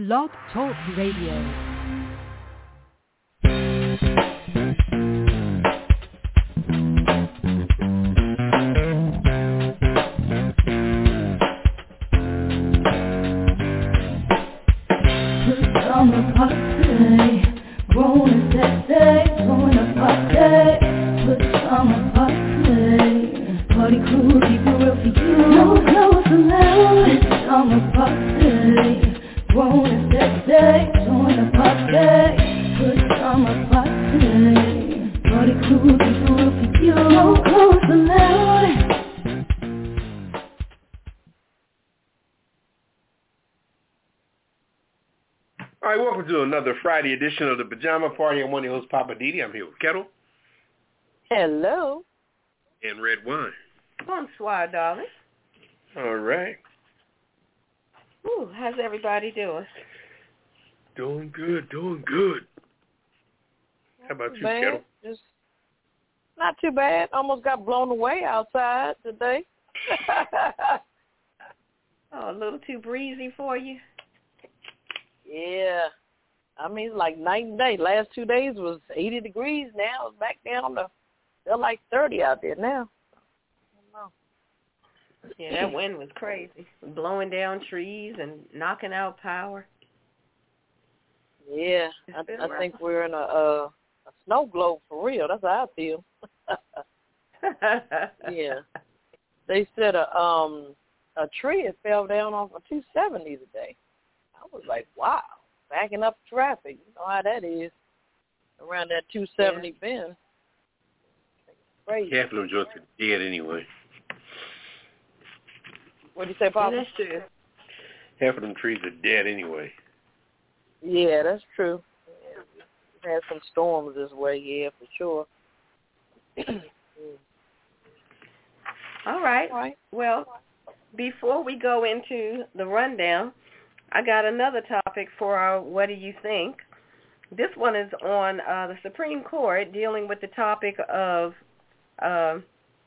Blog Talk Radio. Another Friday edition of the Pajama Party. I'm one of your hosts, Papa DD. I'm here with Ketel Hello. and Redwine. Bonsoir, darling. All right. Ooh, how's everybody doing? Doing good, doing good. How about you, bad. Ketel? Just not too bad. Almost got blown away outside today. Oh, a little too breezy for you? yeah. I mean, it's like night and day. Last two days was 80 degrees. Now it's back down to they're like 30 out there now. I don't know. Yeah, that wind was crazy. Blowing down trees and knocking out power. Yeah, I, I think we're in a, a a snow globe for real. That's how I feel. Yeah. they said a um a tree had fell down off of 270 today. I was like, wow, backing up traffic. You know how that is around that 270 bend. Crazy. Half of them just are dead anyway. What do you say, Yeah, Papa? that's true. Half of them trees are dead anyway. Yeah, that's true. Yeah, We've had some storms this way, yeah, for sure. All right. All right. Well, before we go into the rundown, I got another topic for our What Do You Think? This one is on uh, the Supreme Court dealing with the topic of uh,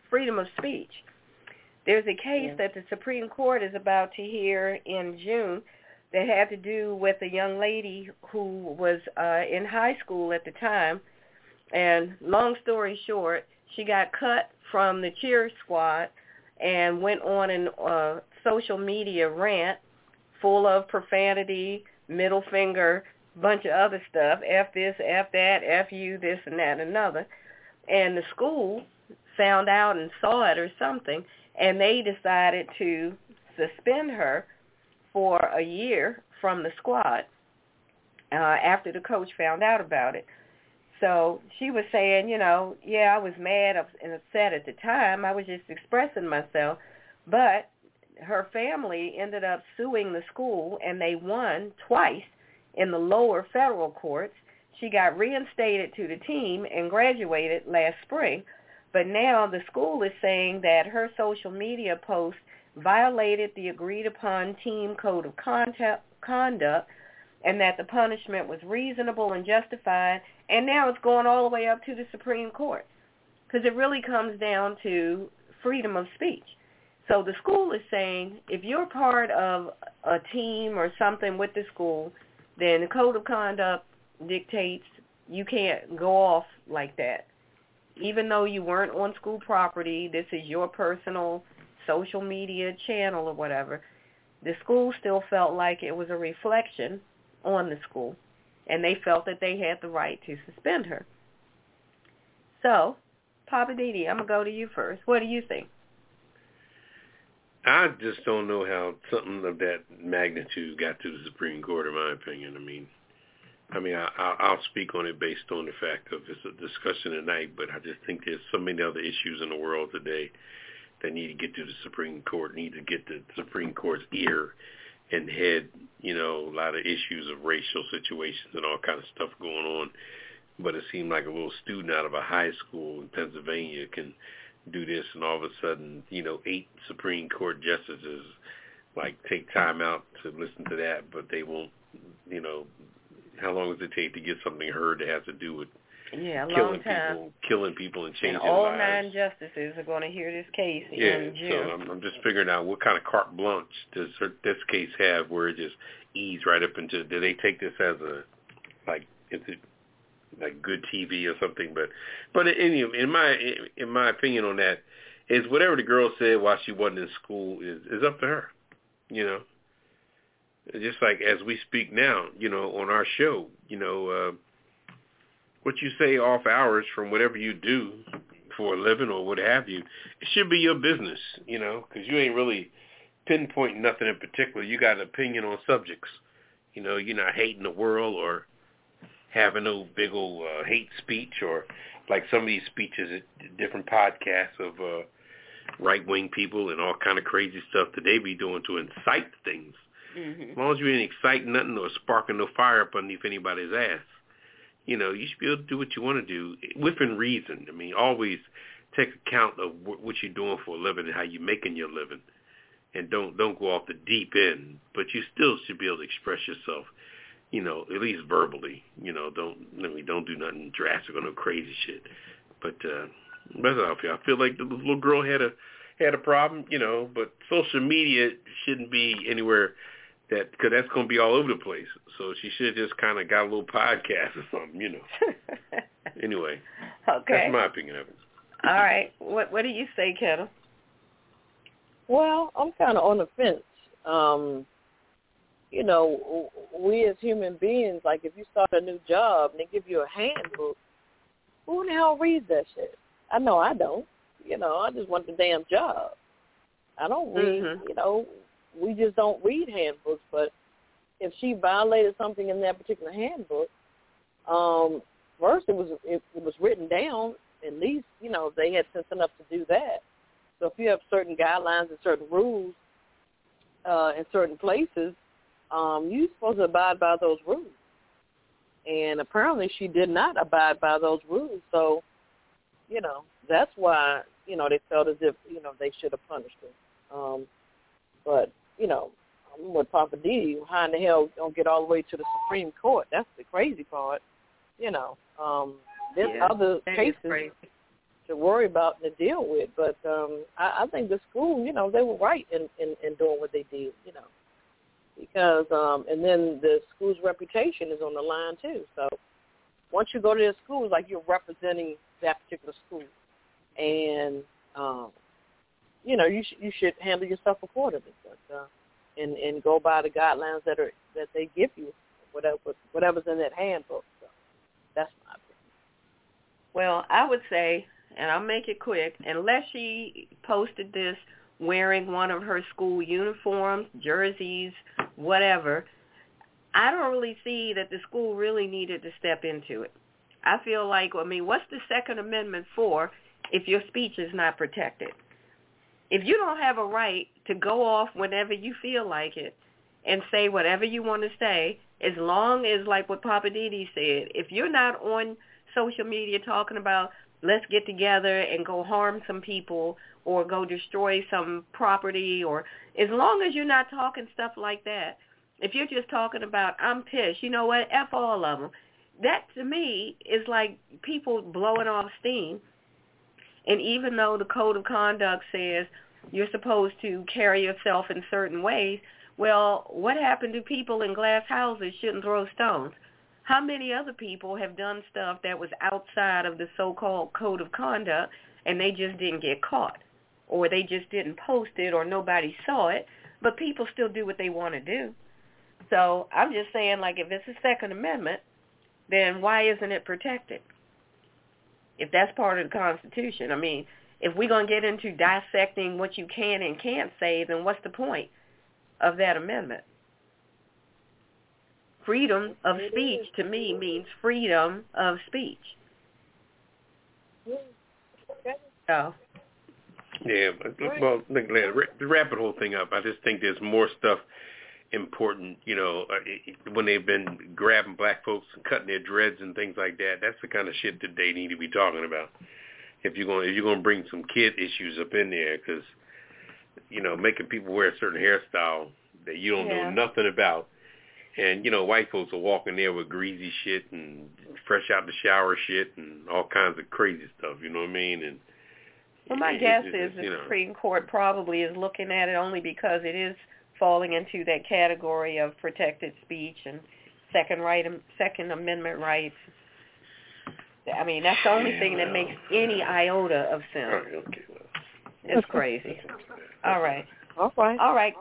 freedom of speech. There's a case Yeah. that the Supreme Court is about to hear in June that had to do with a young lady who was uh, in high school at the time. And long story short, she got cut from the cheer squad and went on an uh, social media rant full of profanity, middle finger, bunch of other stuff, F this, F that, F you, this and that and another. And the school found out and saw it or something, and they decided to suspend her for a year from the squad uh, after the coach found out about it. So she was saying, you know, yeah, I was mad and upset at the time. I was just expressing myself. But her family ended up suing the school, and they won twice in the lower federal courts. She got reinstated to the team and graduated last spring. But now the school is saying that her social media post violated the agreed upon team code of conduct, and that the punishment was reasonable and justified. And now it's going all the way up to the Supreme Court because it really comes down to freedom of speech. So the school is saying if you're part of a team or something with the school, then the code of conduct dictates you can't go off like that. Even though you weren't on school property, this is your personal social media channel or whatever. The school still felt like it was a reflection on the school, and they felt that they had the right to suspend her. So, Papa DD, I'm gonna go to you first. What do you think? I just don't know how something of that magnitude got to the Supreme Court, in my opinion. I mean, I mean, I, I'll I'll speak on it based on the fact of it's a discussion tonight, but I just think there's so many other issues in the world today that need to get to the Supreme Court, need to get the Supreme Court's ear and head, you know, a lot of issues of racial situations and all kind of stuff going on. But it seemed like a little student out of a high school in Pennsylvania can do this, and all of a sudden, you know, eight Supreme Court justices like take time out to listen to that, but they won't, you know, how long does it take to get something heard that has to do with yeah, a killing long time. people, killing people, and changing and all lives. nine justices are going to hear this case yeah, in June. so I'm, I'm just figuring out what kind of carte blanche does this case have, where it just ease right up into. Do they take this as a like is it like good TV or something? But but in in my in my opinion on that is whatever the girl said while she wasn't in school is is up to her. You know, just like as we speak now, you know, on our show, you know, uh, what you say off hours from whatever you do for a living or what have you, it should be your business, you know, because you ain't really pinpointing nothing in particular. You got an opinion on subjects. You know, you're not hating the world or having no big old uh, hate speech or like some of these speeches at different podcasts of uh, right-wing people and all kind of crazy stuff that they be doing to incite things. Mm-hmm. As long as you ain't exciting nothing or sparking no fire up underneath anybody's ass, you know, you should be able to do what you want to do within reason. I mean, always take account of wh- what you're doing for a living and how you're making your living, and don't don't go off the deep end. But you still should be able to express yourself, you know, at least verbally. You know, don't I mean, don't do nothing drastic or no crazy shit. But uh, that's how I feel. I feel like the little girl had a had a problem, you know, but social media shouldn't be anywhere that because that's going to be all over the place. So she should have just kind of got a little podcast or something, you know. anyway, okay. that's my opinion of it. All right. What What do you say, Ketel? Well, I'm kind of on the fence. Um, you know, we as human beings, like if you start a new job and they give you a handbook, who in the hell reads that shit? I know I don't. You know, I just want the damn job. I don't read. Mhm. You know, we just don't read handbooks. But if she violated something in that particular handbook, um, first it was it, it was written down. At least you know they had sense enough to do that. So if you have certain guidelines and certain rules uh, in certain places, um, you're supposed to abide by those rules. And apparently she did not abide by those rules. So, you know, that's why, you know, they felt as if, you know, they should have punished her. Um, but, you know, I'm with Papa D, how in the hell don't get all the way to the Supreme Court? That's the crazy part. You know, um, there's Yeah, other cases to worry about and to deal with. But um, I, I think the school, you know, they were right in, in, in doing what they did, you know, because um, and then the school's reputation is on the line too. So once you go to the school, like you're representing that particular school, and um, you know, you sh- you should handle yourself accordingly, but uh, and and go by the guidelines that are that they give you, whatever whatever's in that handbook. So that's my opinion. Well, I would say, and I'll make it quick, unless she posted this wearing one of her school uniforms, jerseys, whatever, I don't really see that the school really needed to step into it. I feel like, I mean, what's the Second Amendment for if your speech is not protected? If you don't have a right to go off whenever you feel like it and say whatever you want to say, as long as, like what Papa DD said, if you're not on social media talking about let's get together and go harm some people or go destroy some property or as long as you're not talking stuff like that, if you're just talking about I'm pissed, you know what, F all of them, that to me is like people blowing off steam. And even though the code of conduct says you're supposed to carry yourself in certain ways, well, what happened to people in glass houses shouldn't throw stones? How many other people have done stuff that was outside of the so-called code of conduct and they just didn't get caught or they just didn't post it or nobody saw it, but people still do what they want to do. So I'm just saying, like, if it's a Second Amendment, then why isn't it protected? If that's part of the Constitution. I mean, if we're going to get into dissecting what you can and can't say, then what's the point of that amendment? Freedom of speech to me means freedom of speech. Oh. Yeah, but, well, ra- to wrap the whole thing up, I just think there's more stuff important, you know, uh, when they've been grabbing black folks and cutting their dreads and things like that. That's the kind of shit that they need to be talking about. If you're going, if you're going to bring some kid issues up in there, because you know, making people wear a certain hairstyle that you don't Yeah. know nothing about, and you know, white folks are walking there with greasy shit and fresh out the shower shit and all kinds of crazy stuff. You know what I mean? And well, my it- guess it- is the know. Supreme Court probably is looking at it only because it is falling into that category of protected speech and second right, um, Second Amendment rights. I mean, that's the only Yeah, thing that well. makes any iota of sense. right, okay, well, It's crazy. All right, All right. all right.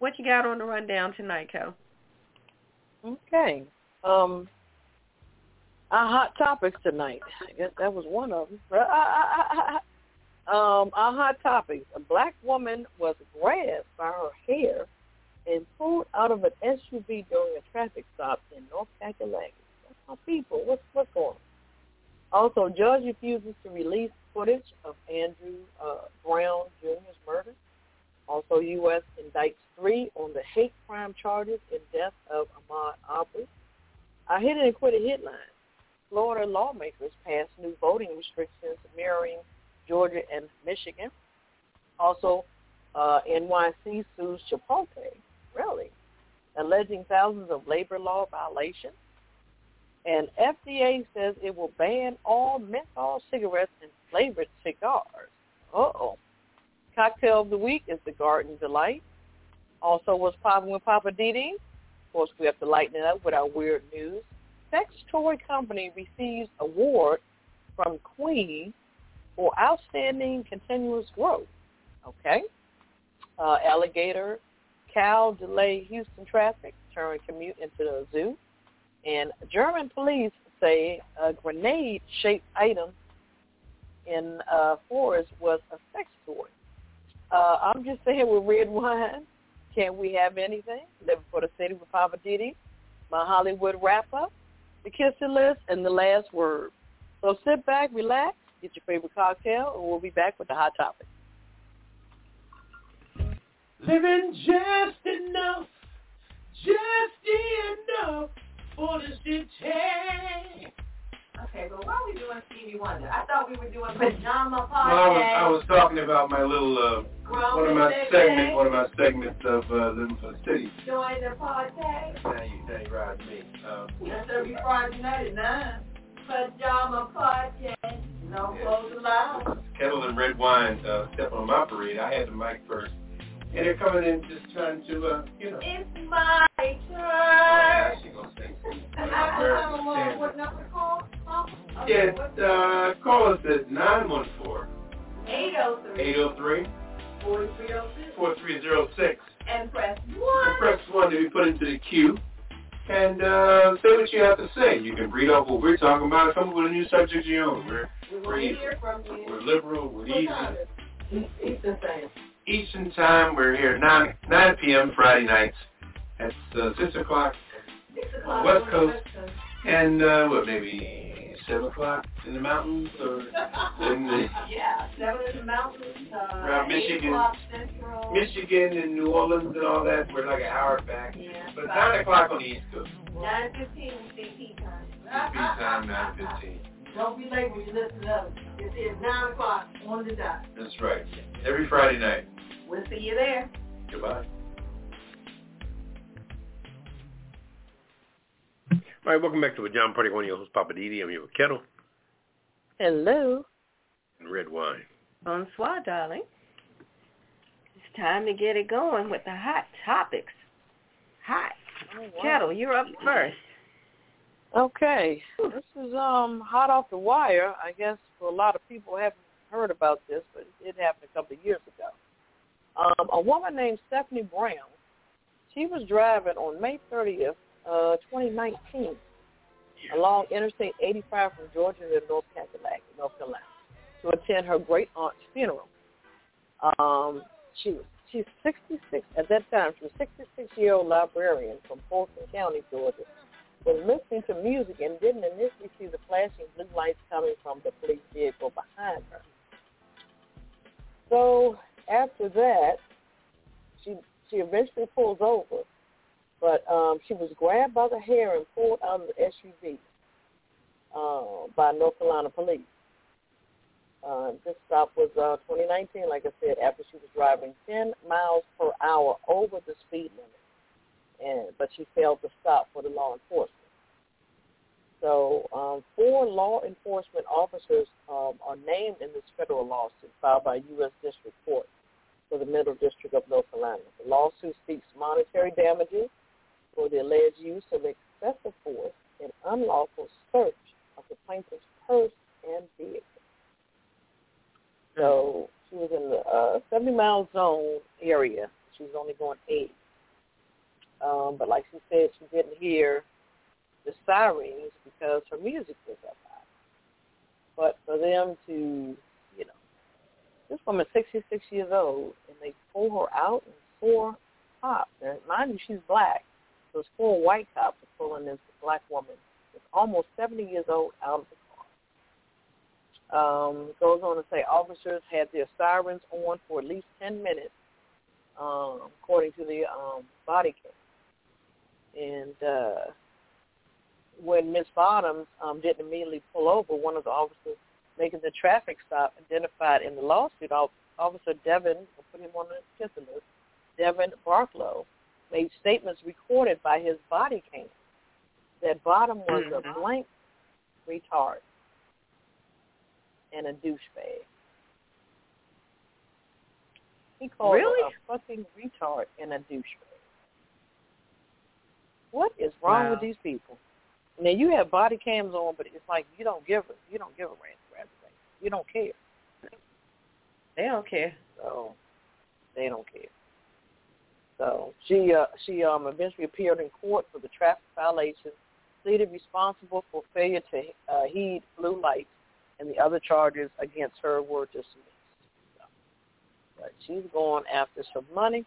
What you got on the rundown tonight, Kel? Okay. Um, our hot topics tonight. I guess that was one of them. um, our hot topics. A black woman was grabbed by her hair and pulled out of an SUV during a traffic stop in North Kakalaki. That's my people. What's what's going on? Also, judge refuses to release footage of Andrew uh, Brown Jr.'s murder. Also, U.S. indicts three on the hate crime charges in death of Ahmaud Arbery. Our Hit it and Quit it headlines. Florida lawmakers passed new voting restrictions mirroring Georgia and Michigan. Also, uh, NYC sues Chipotle, really, alleging thousands of labor law violations. And FDA says it will ban all menthol cigarettes and flavored cigars. Uh-oh. Cocktail of the week is the Garden Delight. Also, what's popping with Papa DD? Course, we have to lighten it up with our weird news. Sex toy company receives award from Queen for outstanding continuous growth. Okay. Uh, alligator cow delay Houston traffic, turn commute into a zoo. And German police say a grenade-shaped item in uh, forest was a sex toy. Uh, I'm just saying with Redwine, can we have anything? Living for the city with Papa Diddy, my Hollywood wrap-up, the Kiss It List, and the last word. So sit back, relax, get your favorite cocktail, and we'll be back with the hot topic. Living just enough, just enough for the city. Okay, but why are we doing Stevie Wonder? I thought we were doing pajama Well, I was, I was talking about my little, uh, one of my segments, one of my segments of uh, Living for the City. Join the party. Now you, now you ride me. Um, That's every Friday night at 9. Pajama party. No Yeah. clothes allowed. Ketel and Redwine uh, step on my parade. I had the mic first. And they're coming in just trying to, uh, you know. It's my Now turn. she gonna sing. And I don't American know what, number to call? Huh? Yeah, uh, call us at 914 803 803 4306 4306. and press And 1. press 1 to be put into the queue. And uh, say what you have to say. You can read off what we're talking about. Come up with a new subject of your own. We're, We want we're, to hear from you. we're liberal. We're What easy. time is it? Eastern Standard. Eastern time. We're here at 9, 9 p.m. Friday nights. That's uh, 6 o'clock. 6 o'clock. West Coast. West Coast. And uh, what, maybe 7 o'clock in the mountains? Or in the yeah, seven in the mountains, uh, Around Michigan. central. Michigan and New Orleans and all that. We're like an hour back. Yeah, But five- 9 o'clock on the East Coast. Nine fifteen is CP time. CP time, 9.15. Don't be late when you listen to us. It is nine o'clock on the dot. That's right. Every Friday night. We'll see you there. Goodbye. All right, welcome back to the John Party. One of your hosts, Papa DD. I'm here with Ketel Hello. and Redwine. Bonsoir, darling. It's time to get it going with the hot topics. Hot. Ketel, you're up first. Okay, this is um hot off the wire. I guess for a lot of people haven't heard about this, but it happened a couple of years ago. Um, a woman named Stephanie Brown, she was driving on May 30th, uh, 2019, along Interstate 85 from Georgia to North Kakalaki, North Carolina, to attend her great aunt's funeral. Um, she was she's 66 at that time. She was 66 year old librarian from Fulton County, Georgia was listening to music and didn't initially see the flashing blue lights coming from the police vehicle behind her. So after that, she she eventually pulls over, but um, she was grabbed by the hair and pulled out of the SUV uh, by North Carolina police. Uh, this stop was uh, 2019, like I said, after she was driving 10 miles per hour over the speed limit. and but she failed to stop for the law enforcement. So um, four law enforcement officers um, are named in this federal lawsuit filed by U.S. District Court for the Middle District of North Carolina. The lawsuit seeks monetary damages for the alleged use of excessive force and unlawful search of the plaintiff's purse and vehicle. So she was in the uh, 70 mile zone area. She was only going 80. Um, but like she said, she didn't hear the sirens because her music was up high. But for them to, this woman's 66 years old, and they pull her out and four cops. And mind you, she's black. It's four white cops are pulling this black woman that's almost 70 years old out of the car. Um, goes on to say officers had their sirens on for at least 10 minutes, um, according to the um, body cam. And uh, when Miss Bottoms um, didn't immediately pull over, one of the officers making the traffic stop identified in the lawsuit, Officer Devin, I'll put him on the kiss list, Devin Barklow, made statements recorded by his body cam that Bottom was Mm-hmm. a blank retard and a douchebag. He called Really? her a fucking retard and a douchebag. What is wrong Wow. with these people? Now you have body cams on, but it's like you don't give a you don't give a rat's. You don't care. They don't care. So they don't care. So she uh, she um eventually appeared in court for the traffic violation, pleaded responsible for failure to uh, heed blue lights, and the other charges against her were dismissed. So, but she's going after some money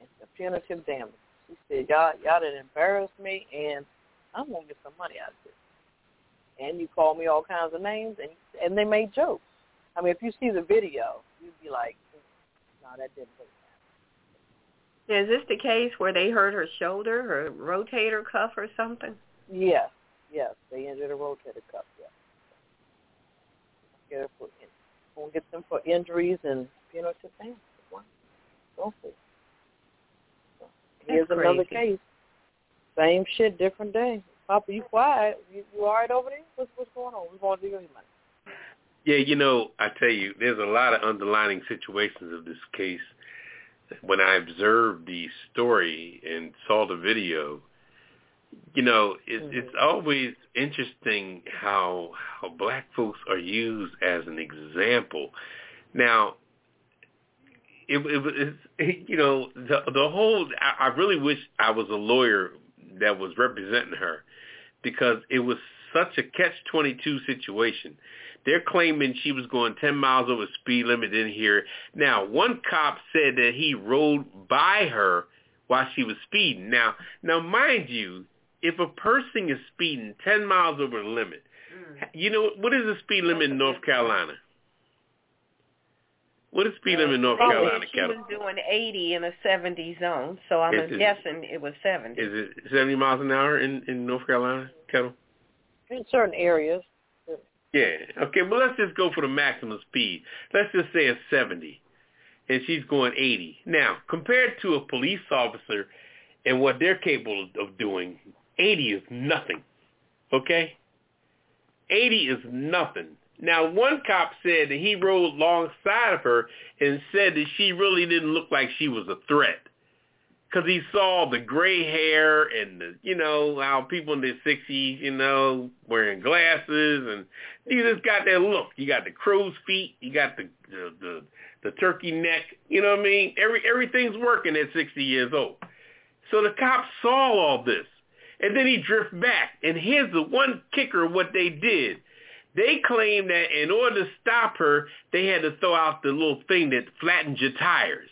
and some punitive damage. She said, "Y'all y'all done embarrassed me, and I'm gonna get some money out of this." And you call me all kinds of names, and and they made jokes. I mean, if you see the video, you'd be like, mm, "No, that didn't really Is this the case where they hurt her shoulder, her rotator cuff or something? Yes, yes, they injured a rotator cuff. Yes. Get her for, we'll get them for injuries and punitive damage. Go for it. So, here's That's another crazy. case. Same shit, different day. Papa, you quiet? You, you all right over there? What's what's going on? We going to do your money. Yeah, you know, I tell you, there's a lot of underlining situations of this case. When I observed the story and saw the video, you know, it, Mhm. it's always interesting how how black folks are used as an example. Now, it, it was, it's, you know, the the whole. I, I really wish I was a lawyer that was representing her, because it was such a catch twenty two situation. They're claiming she was going 10 miles over speed limit in here. Now, one cop said that he rode by her while she was speeding. Now, now mind you, if a person is speeding 10 miles over the limit, you know, what is the speed limit in North Carolina? What is speed limit in North They Carolina, said she Ketel? was doing 80 in a 70 zone, so I'm Is it- guessing it was 70. Is it 70 miles an hour in, in North Carolina, Ketel? In certain areas. Yeah. Okay, well, let's just go for the maximum speed. Let's just say it's 70, and she's going 80. Now, compared to a police officer and what they're capable of doing, 80 is nothing. Okay? 80 is nothing. Now, one cop said that he rode alongside of her and said that she really didn't look like she was a threat. Because he saw the gray hair and the, you know, how people in their 60s, you know, wearing glasses and you just got that look. You got the crow's feet. You got the the the, the turkey neck. You know what I mean? Every everything's working at 60 years old. So the cops saw all this, and then he drift back. And here's the one kicker: what they did. They claimed that in order to stop her, they had to throw out the little thing that flattens your tires.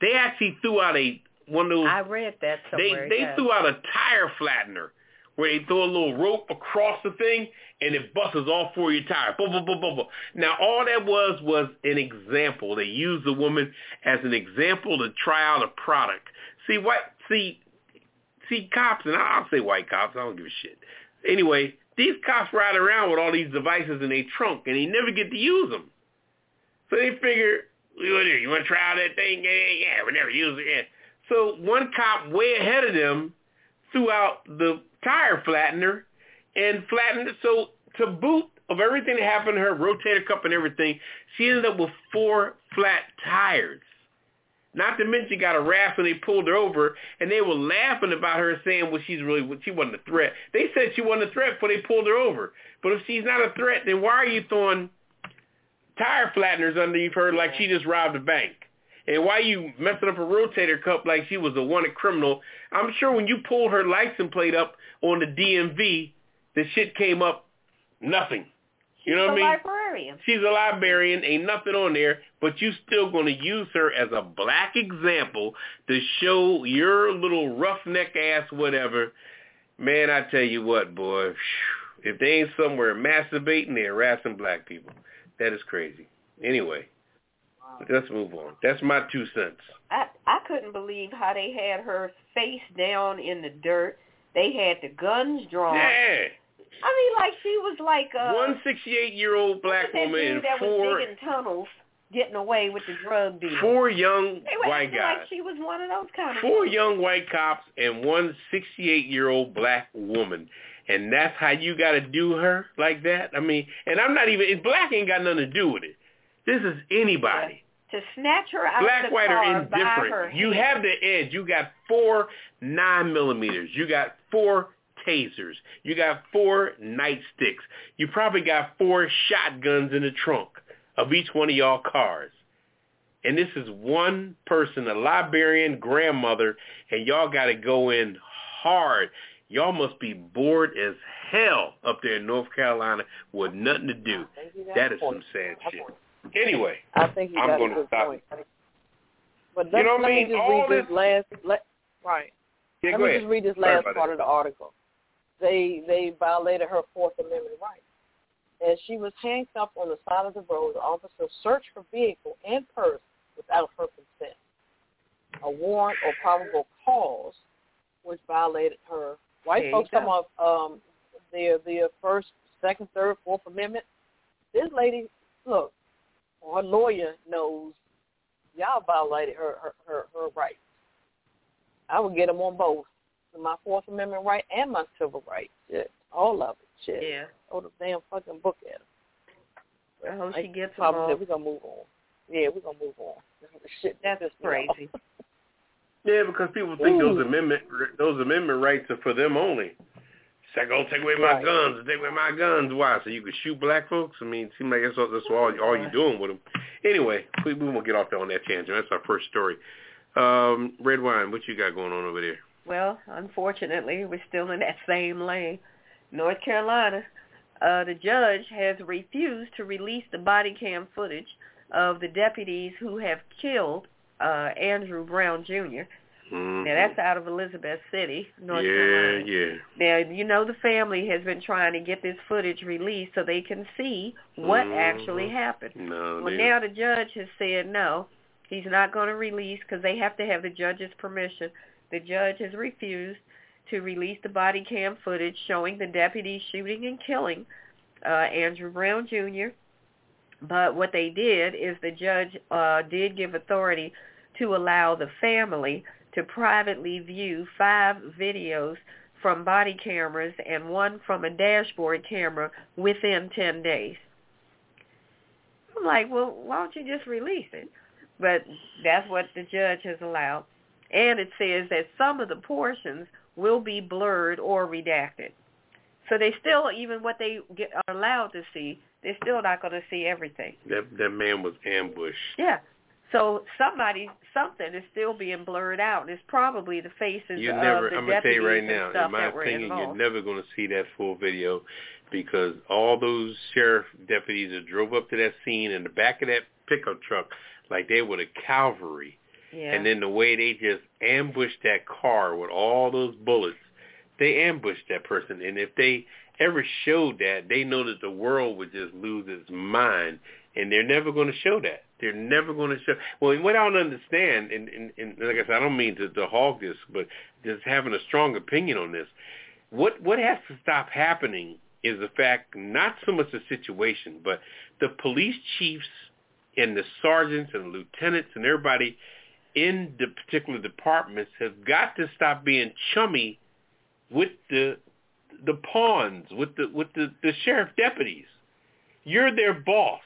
They actually threw out a one of those I read that they somewhere. they yes. threw out a tire flattener where they throw a little rope across the thing and it busts all four of your tires. Boom, boom, boom, boom, boom. Now all that was was an example. They used the woman as an example to try out a product. See what? See, see cops and I'll say white cops. I don't give a shit. Anyway, these cops ride around with all these devices in their trunk and they never get to use them. So they figure, "What you want to try that thing? Yeah, yeah. We never use it. Yeah. So one cop way ahead of them threw out the tire flattener and flattened it. So to boot of everything that happened to her, rotator cuff and everything, she ended up with four flat tires. Not to mention got a raft when they pulled her over, and they were laughing about her saying, well, she's really, she wasn't a threat. They said she wasn't a threat before they pulled her over. But if she's not a threat, then why are you throwing tire flatteners underneath her like she just robbed a bank? And why you messing up a rotator cup like she was a wanted criminal? I'm sure when you pulled her license plate up on the DMV, the shit came up nothing. You know what I mean? librarian. She's a librarian, ain't nothing on there, but you still going to use her as a black example to show your little roughneck ass whatever. Man, I tell you what, boy, if they ain't somewhere masturbating, they're harassing black people. That is crazy. Anyway, let's move on. That's my two cents. I I couldn't believe how they had her face down in the dirt. They had the guns drawn. Yeah. I mean, like she was like uh, One 68-year-old black woman and that was digging tunnels, getting away with the drug deal. four young were white guys. like she was one of those kind of four young white cops and one 68-year-old black woman. And that's how you got to do her like that? I mean, and I'm not even, black ain't got nothing to do with it. This is anybody. to snatch her out Black, of the white, car or indifferent. You have the edge. You got four nine millimeters. You got four tasers. You got four nightsticks. You probably got four shotguns in the trunk of each one of y'all cars. And this is one person, a librarian grandmother, and y'all got to go in hard. Y'all must be bored as hell up there in North Carolina with nothing to do. I think you got That is some sad shit. Anyway, I think you I'm gonna stop. point. But You know what I mean? me just All read this, this- last. Let, right. yeah, let me ahead. just read this last part that. of the article. They they violated her Fourth Amendment rights. As she was handcuffed on the side of the road, the officer searched her vehicle and purse without her consent. A warrant or probable cause, which violated her. White There folks come up um, their their first, second, third, fourth amendment. This lady, look, her lawyer knows y'all violated her her her, her rights. I would get them on both, my Fourth Amendment right and my civil rights. Shit, all of it. Shit. Yeah. Throw the damn fucking book at her. I hope she gets them Probably all. said, we're gonna move on. Yeah, we're gonna move on. Shit, That's pissed crazy. Yeah, because people think those Ooh. amendment those amendment rights are for them only. It's like, oh, take away my Right. guns, take away my guns. Why? So you can shoot black folks? I mean, it seems like that's all, that's all, all you're doing with them. Anyway, we, we won't get off on that tangent. That's our first story. Um, Redwine, what you got going on over there? Well, unfortunately, we're still in that same lane. North Carolina, uh, the judge has refused to release the body cam footage of the deputies who have killed uh, Andrew Brown Jr. Mm-hmm. Now, that's out of Elizabeth City, North yeah, Carolina. yeah. yeah. Now, you know the family has been trying to get this footage released so they can see what Mhm. actually happened. No, Well, now the judge has said no. He's not going to release because they have to have the judge's permission. The judge has refused to release the body cam footage showing the deputy shooting and killing uh, Andrew Brown Jr. But what they did is the judge uh, did give authority to allow the family to privately view five videos from body cameras and one from a dashboard camera within 10 days. I'm like, well, why don't you just release it? But that's what the judge has allowed. And it says that some of the portions will be blurred or redacted. So they still, even what they get, are allowed to see, they're still not going to see everything. that that man was ambushed. Yeah. So somebody, something is still being blurred out, and it's probably the faces You of never. the I'm gonna tell you right now. In my opinion, you're never gonna see that full video because all those sheriff deputies that drove up to that scene in the back of that pickup truck like they were the cavalry. Yeah. And then the way they just ambushed that car with all those bullets, they ambushed that person. And if they ever showed that, they know that the world would just lose its mind. And they're never going to show that. They're never going to show. Well, and what I don't understand, and, and, and like I said, I don't mean to, to hog this, but just having a strong opinion on this. What what has to stop happening is the fact, not so much the situation, but the police chiefs and the sergeants and the lieutenants and everybody in the particular departments have got to stop being chummy with the the pawns, with the with the, the sheriff deputies. You're their boss.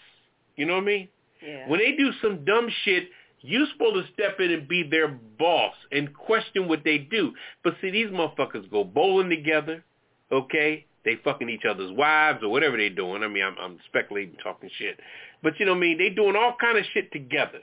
You know what I mean? Yeah. When they do some dumb shit, you're supposed to step in and be their boss and question what they do. But see, these motherfuckers go bowling together, okay? They fucking each other's wives or whatever they're doing. I mean, I'm, I'm speculating, talking shit. But you know what I mean? They doing all kind of shit together.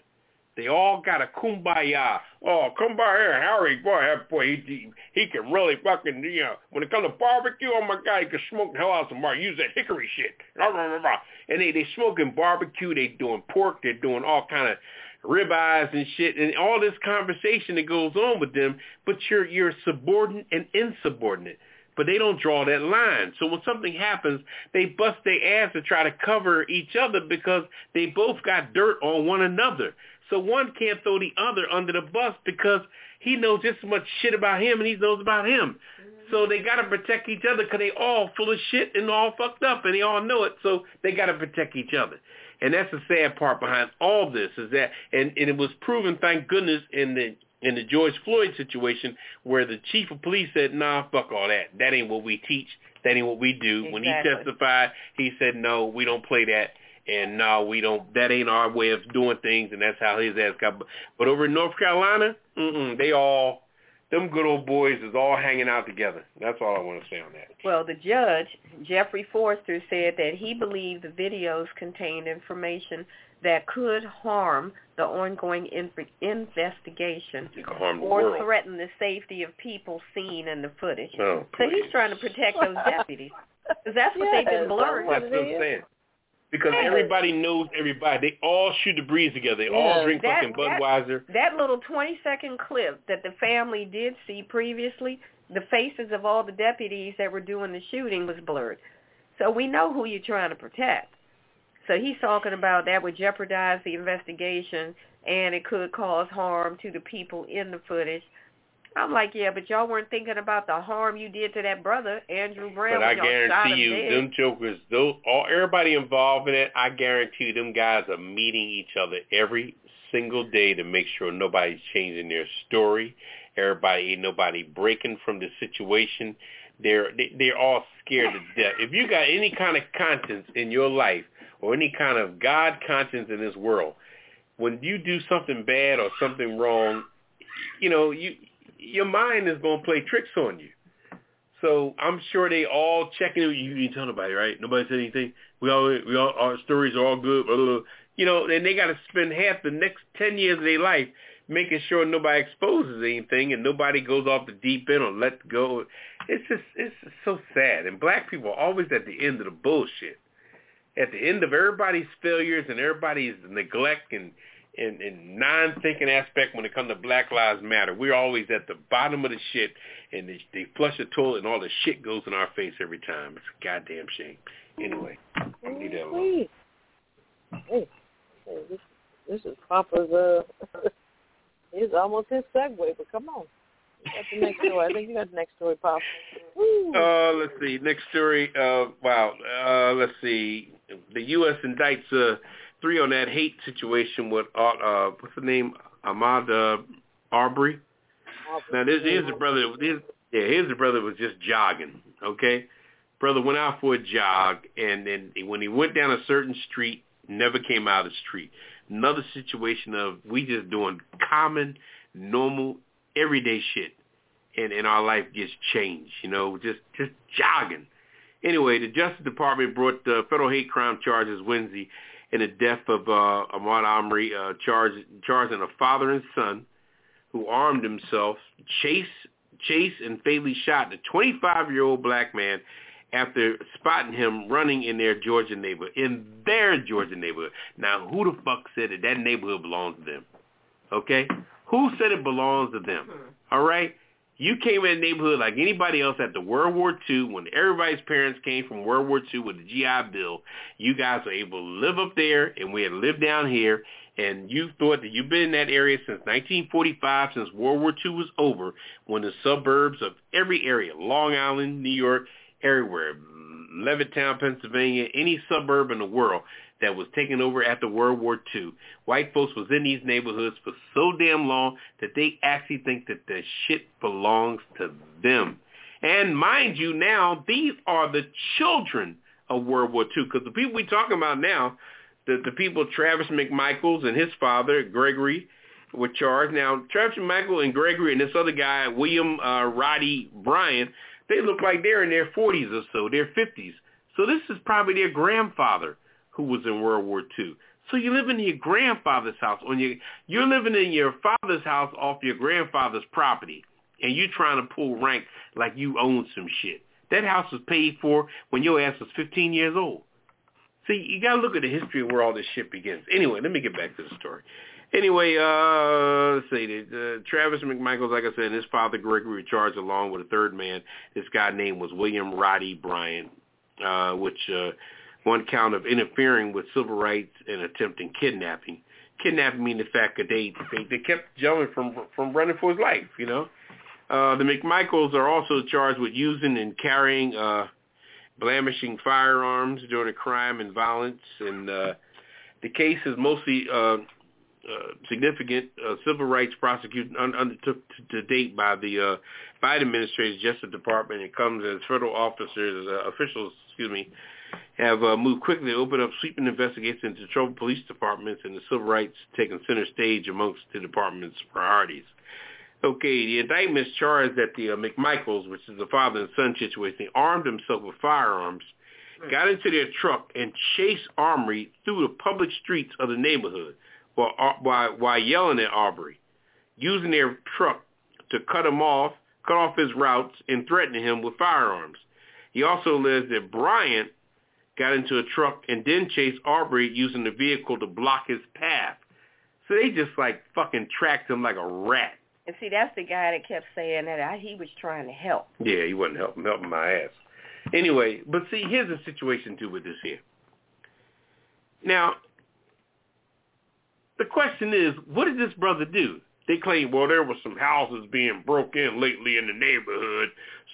They all got a kumbaya. Oh, here, Harry. Boy, that boy, he, he, he can really fucking, you know, when it comes to barbecue, oh my God, he can smoke the hell out of some bar. Use that hickory shit. And they, they smoking barbecue. They doing pork. They're doing all kind of ribeyes and shit and all this conversation that goes on with them, but you're, you're subordinate and insubordinate but they don't draw that line. So when something happens, they bust their ass to try to cover each other because they both got dirt on one another. So one can't throw the other under the bus because he knows just as much shit about him and he knows about him. Mm-hmm. So they got to protect each other because they all full of shit and all fucked up and they all know it. So they got to protect each other. And that's the sad part behind all this is that, and, and it was proven, thank goodness, in the in the George Floyd situation where the chief of police said, nah, fuck all that. That ain't what we teach. That ain't what we do. Exactly. When he testified, he said, no, we don't play that. And no, we don't, that ain't our way of doing things. And that's how his ass got. But over in North Carolina, mm-mm, they all, them good old boys is all hanging out together. That's all I want to say on that. Well, the judge, Jeffrey Foster, said that he believed the videos contained information that could harm the ongoing in- investigation You can harm the or world. threaten the safety of people seen in the footage. Oh, So he's trying to protect those deputies. 'Cause that's what they've been blurring. That's what I'm saying. Because everybody knows everybody. They all shoot the breeze together. They all drink that- fucking that- Budweiser. That little 20-second clip that the family did see previously, the faces of all the deputies that were doing the shooting was blurred. So we know who you're trying to protect. So he's talking about that would jeopardize the investigation and it could cause harm to the people in the footage. I'm like, yeah, but y'all weren't thinking about the harm you did to that brother, Andrew Brown. But I when y'all shot guarantee you, dead. them jokers, those all everybody involved in it, I guarantee you, them guys are meeting each other every single day to make sure nobody's changing their story. Everybody, ain't nobody breaking from the situation. They're they, they're all scared to death. If you got any kind of conscience in your life or any kind of God conscience in this world, when you do something bad or something wrong, you know you your mind is gonna play tricks on you. So I'm sure they all checking. it. You didn't tell nobody, right? Nobody said anything. We all, we all, our stories are all good. Blah, blah, blah. You know, and they got to spend half the next ten years of their life making sure nobody exposes anything and nobody goes off the deep end or let go. It's just, it's just so sad. And black people are always at the end of the bullshit. At the end of everybody's failures and everybody's neglect and and, and non-thinking aspect when it comes to Black Lives Matter. We're always at the bottom of the shit, and they, they flush the toilet, and all the shit goes in our face every time. It's a goddamn shame. Anyway, leave that alone. Hey, hey, this, this is Papa's, uh, it's almost his segue, but come on. You got the next story. I think you got the next story, Papa. Woo. Uh, let's see. Next story. Uh, wow. Uh, let's see. The U.S. indicts uh, three on that hate situation with uh, uh what's the name? Ahmaud uh, Arbery. Now this here's the brother. This, yeah, here's the brother was just jogging. Okay, brother went out for a jog, and then when he went down a certain street, never came out of the street. Another situation of we just doing common, normal, everyday shit, and and our life gets changed. You know, just just jogging. Anyway, the Justice Department brought the federal hate crime charges Wednesday in the death of uh, Ahmaud Omri, uh, charged, charging a father and son who armed himself, chased, chased and fatally shot the 25-year-old black man after spotting him running in their Georgia neighborhood, in their Georgia neighborhood. Now, who the fuck said that that neighborhood belongs to them? Okay? Who said it belongs to them? All right? You came in the neighborhood like anybody else after World War II when everybody's parents came from World War II with the GI Bill. You guys were able to live up there and we had lived down here and you thought that you've been in that area since 1945, since World War II was over, when the suburbs of every area, Long Island, New York, everywhere, Levittown, Pennsylvania, any suburb in the world, that was taken over after World War II. White folks was in these neighborhoods for so damn long that they actually think that the shit belongs to them. And mind you now, these are the children of World War II because the people we're talking about now, the, the people Travis McMichaels and his father, Gregory, were charged. Now, Travis McMichael and Gregory and this other guy, William uh, Roddy Bryan, they look like they're in their 40s or so, their 50s. So this is probably their grandfather who was in World War II. So you live in your grandfather's house. On your, you're living in your father's house off your grandfather's property, and you're trying to pull rank like you own some shit. That house was paid for when your ass was 15 years old. See, you got to look at the history of where all this shit begins. Anyway, let me get back to the story. Anyway, uh, let's see. Uh, Travis McMichaels, like I said, and his father Gregory were charged along with a third man. This guy name was William Roddy Bryan, uh, which uh, one count of interfering with civil rights and attempting kidnapping. Kidnapping meaning the fact that they, they they kept Jones from from running for his life. You know, uh, the McMichaels are also charged with using and carrying uh, blamishing firearms during a crime and violence, and uh, the case is mostly uh, uh, significant uh, civil rights prosecution un- undertook to, to date by the uh, Biden administration's Justice Department. It comes as federal officers, uh, officials, excuse me, have uh, moved quickly to open up sweeping investigations into troubled police departments and the civil rights taking center stage amongst the department's priorities. Okay, the indictments charged that the uh, McMichaels, which is the father and son situation, armed himself with firearms, got into their truck and chased Arbery through the public streets of the neighborhood while, uh, while, while yelling at Arbery, using their truck to cut him off, cut off his routes, and threatening him with firearms. He also alleged that Bryant got into a truck and then chased Arbery using the vehicle to block his path. So they just like fucking tracked him like a rat. And see, that's the guy that kept saying that I, he was trying to help. Yeah, he wasn't helping helping my ass. Anyway, but see, here's the situation too with this here. Now, the question is, what did this brother do? They claim, well, there were some houses being broke in lately in the neighborhood,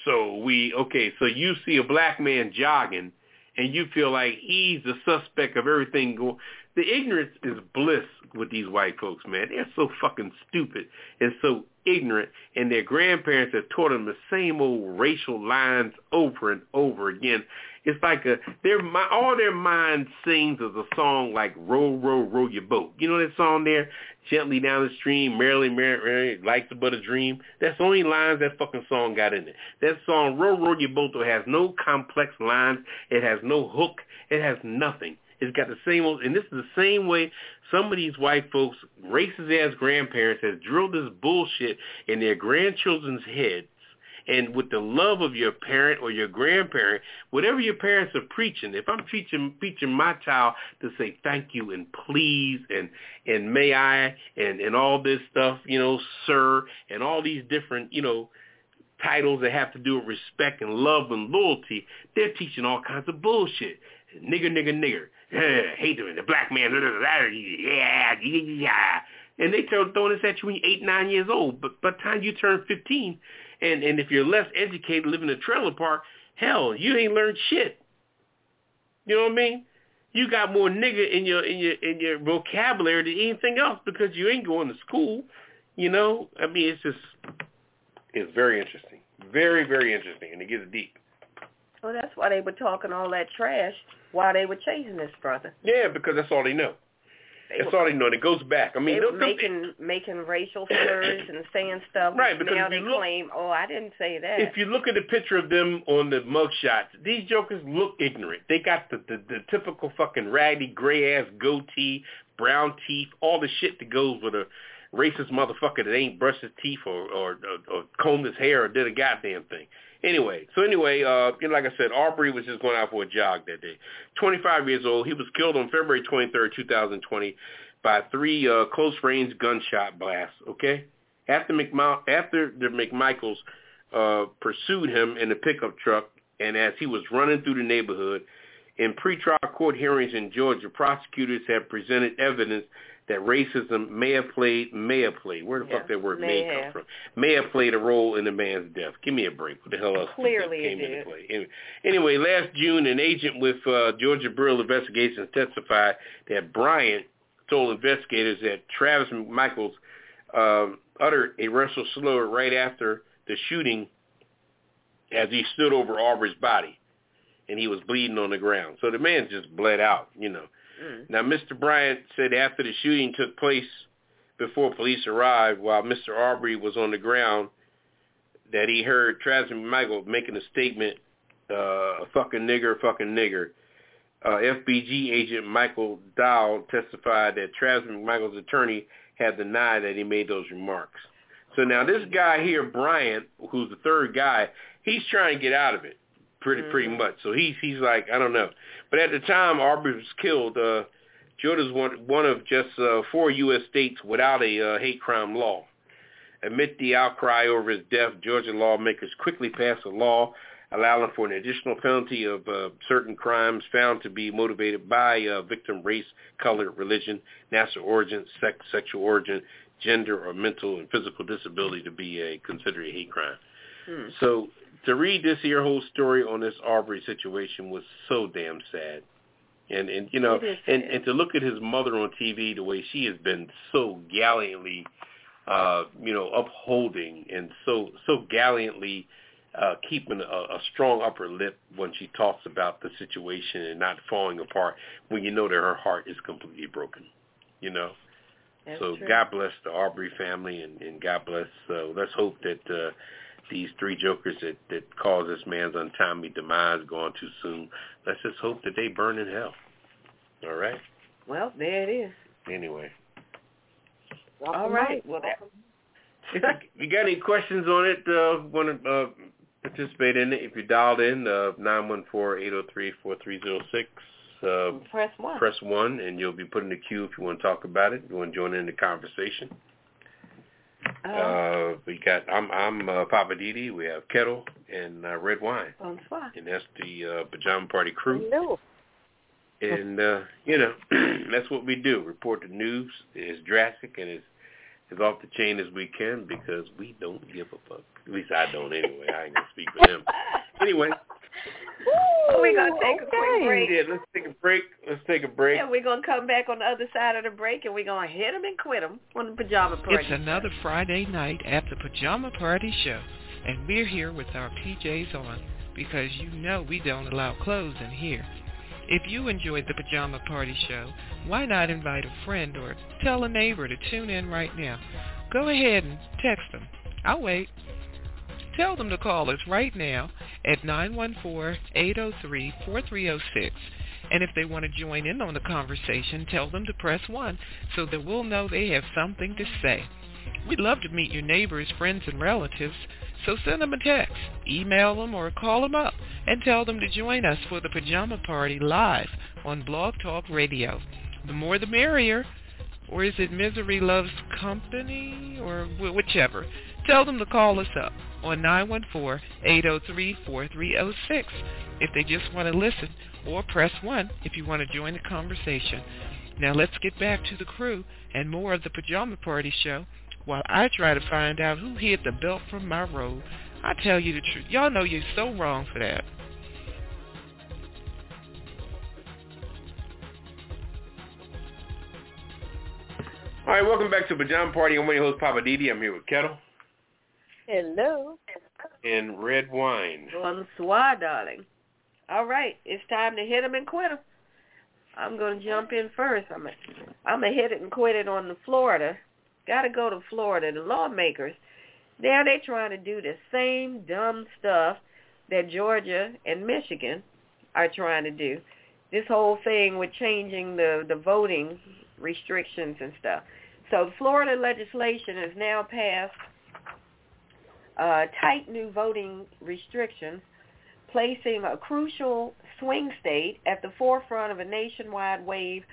so we okay. So you see a black man jogging, and you feel like he's the suspect of everything going. The ignorance is bliss with these white folks, man. They're so fucking stupid and so ignorant, and their grandparents have taught them the same old racial lines over and over again. It's like a their all their mind sings is a song like "Row, row, row your boat." You know that song there, "Gently down the stream, merrily, merrily, like the but a dream." That's the only lines that fucking song got in it. That song "Row, row your boat" has no complex lines. It has no hook. It has nothing. It's got the same old, and this is the same way some of these white folks, racist ass grandparents, has drilled this bullshit in their grandchildren's heads. And with the love of your parent or your grandparent, whatever your parents are preaching, if I'm teaching teaching my child to say thank you and please and and may I and and all this stuff, you know, sir, and all these different, you know, titles that have to do with respect and love and loyalty, they're teaching all kinds of bullshit. Nigger, nigger, nigger yeah, hate the, the black man, yeah, yeah. And they throw throwing this at you when you're eight, nine years old. But by the time you turn 15, and, and if you're less educated, living in a trailer park, hell, you ain't learned shit. You know what I mean? You got more nigger in your in your in your vocabulary than anything else because you ain't going to school. You know, I mean, it's just it's very interesting, very very interesting, and it gets deep. Well, that's why they were talking all that trash while they were chasing this brother. Yeah, because that's all they know. They that's were, all they know. And it goes back. I mean, they were making making racial slurs and saying stuff. Right, because now they look, claim, "Oh, I didn't say that." If you look at the picture of them on the mugshots, these jokers look ignorant. They got the the, the typical fucking raggedy gray ass goatee, brown teeth, all the shit that goes with a racist motherfucker that ain't brushed his teeth or or, or, or combed his hair or did a goddamn thing. Anyway, so anyway, uh, you know, like I said, Arbery was just going out for a jog that day. 25 years old. He was killed on February 23rd, 2020 by three uh, close-range gunshot blasts, okay? After, McMa- after the McMichaels uh, pursued him in a pickup truck, and as he was running through the neighborhood, in pretrial court hearings in Georgia, prosecutors have presented evidence that racism may have played, may have played. Where the Yeah, fuck that word may may, come from? May have played a role in the man's death. Give me a break. What the hell else Clearly it came into play? Anyway, anyway, last June, an agent with uh, Georgia Bureau of Investigations testified that Bryant told investigators that Travis McMichaels um, uttered a racial slur right after the shooting as he stood over Arbery's body and he was bleeding on the ground. So the man just bled out, you know. Mm. Now, Mr. Bryant said after the shooting took place before police arrived, while Mr. Arbery was on the ground, that he heard Travis McMichael making a statement, uh, a fucking nigger, fucking nigger. Uh, FBG agent Michael Dow testified that Travis McMichael's attorney had denied that he made those remarks. So now this guy here, Bryant, who's the third guy, he's trying to get out of it pretty pretty Mhm. much. So he's he's like I don't know. But at the time Arbery was killed, uh, Georgia's one one of just uh, four U.S. states without a uh, hate crime law. Amid the outcry over his death, Georgia lawmakers quickly passed a law allowing for an additional penalty of uh, certain crimes found to be motivated by uh, victim race, color, religion, national origin, sex, sexual origin, gender, or mental and physical disability to be a considered a hate crime. Hmm. So to read this here whole story on this Arbery situation was so damn sad. And and you know and and to look at his mother on TV the way she has been so gallantly uh you know upholding and so so gallantly uh keeping a, a strong upper lip when she talks about the situation and not falling apart when you know that her heart is completely broken. You know. That's so true. God bless the Arbery family and, and God bless. Uh, let's hope that uh, these three jokers that that caused this man's untimely demise gone too soon. Let's just hope that they burn in hell. All right. Well, there it is. Anyway, All right. Well, that. if you, you got any questions on it, uh, want to uh, participate in it? If you dialed in uh, nine one four eight zero three four three zero six. Uh, Press one. press one, and you'll be put in the queue if you want to talk about it. You want to join in the conversation. Uh, Uh, we got I'm I'm uh, Poppa DD. We have Ketel and uh, Redwine, bonsoir. and that's the uh, Pajama Party crew. No. And uh, you know that's what we do. Report the news as drastic and as as off the chain as we can because we don't give a fuck. At least I don't anyway. I ain't gonna speak for them. Anyway, We're going to take a quick break. yeah, let's take a break. Let's take a break. And we're going to come back on the other side of the break and we're going to hit them and quit them on the pajama party. It's another Friday night at the Pajama Party Show, and we're here with our PJs on because you know we don't allow clothes in here. If you enjoyed the Pajama Party Show, why not invite a friend or tell a neighbor to tune in right now? Go ahead and text them. I'll wait. Tell them to call us right now at 914-803-4306. And if they want to join in on the conversation, tell them to press 1 so that we'll know they have something to say. We'd love to meet your neighbors, friends, and relatives, so send them a text, email them, or call them up and tell them to join us for the Pajama Party live on Blog Talk Radio. The more the merrier. Or is it Misery Loves Company? Or whichever. Tell them to call us up on 914-803-4306 if they just want to listen, or press 1 if you want to join the conversation. Now let's get back to the crew and more of the Pajama Party Show while I try to find out who hid the belt from my robe. I tell you the truth. Y'all know you're so wrong for that. All right, welcome back to Pajama Party. I'm your host Poppa DD. I'm here with Ketel Hello. and Redwine. Bonsoir, darling. All right, it's time to hit them and quit them. I'm going to jump in first. I'm going I'm to hit it and quit it on the Florida. Got to go to Florida. The lawmakers, now they're trying to do the same dumb stuff that Georgia and Michigan are trying to do. This whole thing with changing the, the voting restrictions and stuff. So the Florida legislation has now passed uh, tight new voting restrictions, placing a crucial swing state at the forefront of a nationwide wave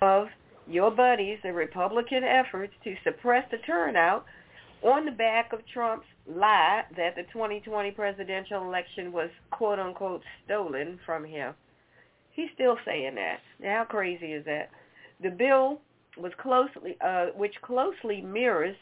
of your buddies, the Republican efforts to suppress the turnout on the back of Trump's lie that the 2020 presidential election was quote unquote stolen from him. He's still saying that. Now, how crazy is that? The bill was closely uh, which closely mirrors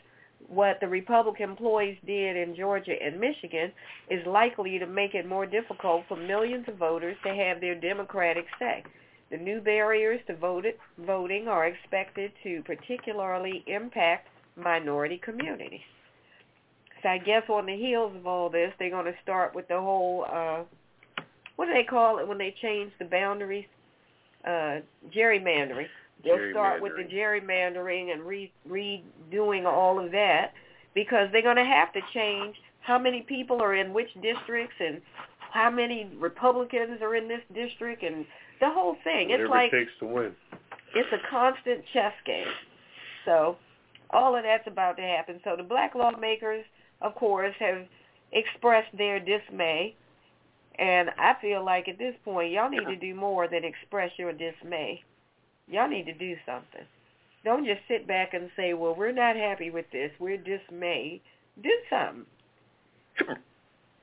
what the Republican employees did in Georgia and Michigan is likely to make it more difficult for millions of voters to have their democratic say. The new barriers to voted, voting are expected to particularly impact minority communities. So I guess on the heels of all this, they're going to start with the whole, uh, what do they call it when they change the boundaries? Uh, gerrymandering. They'll start with the gerrymandering and re- redoing all of that because they're going to have to change how many people are in which districts and how many Republicans are in this district and the whole thing. Whatever it's like it takes to win. it's a constant chess game. So all of that's about to happen. So the black lawmakers, of course, have expressed their dismay. And I feel like at this point, y'all need to do more than express your dismay. Y'all need to do something. Don't just sit back and say, well, we're not happy with this. We're dismayed. Do something.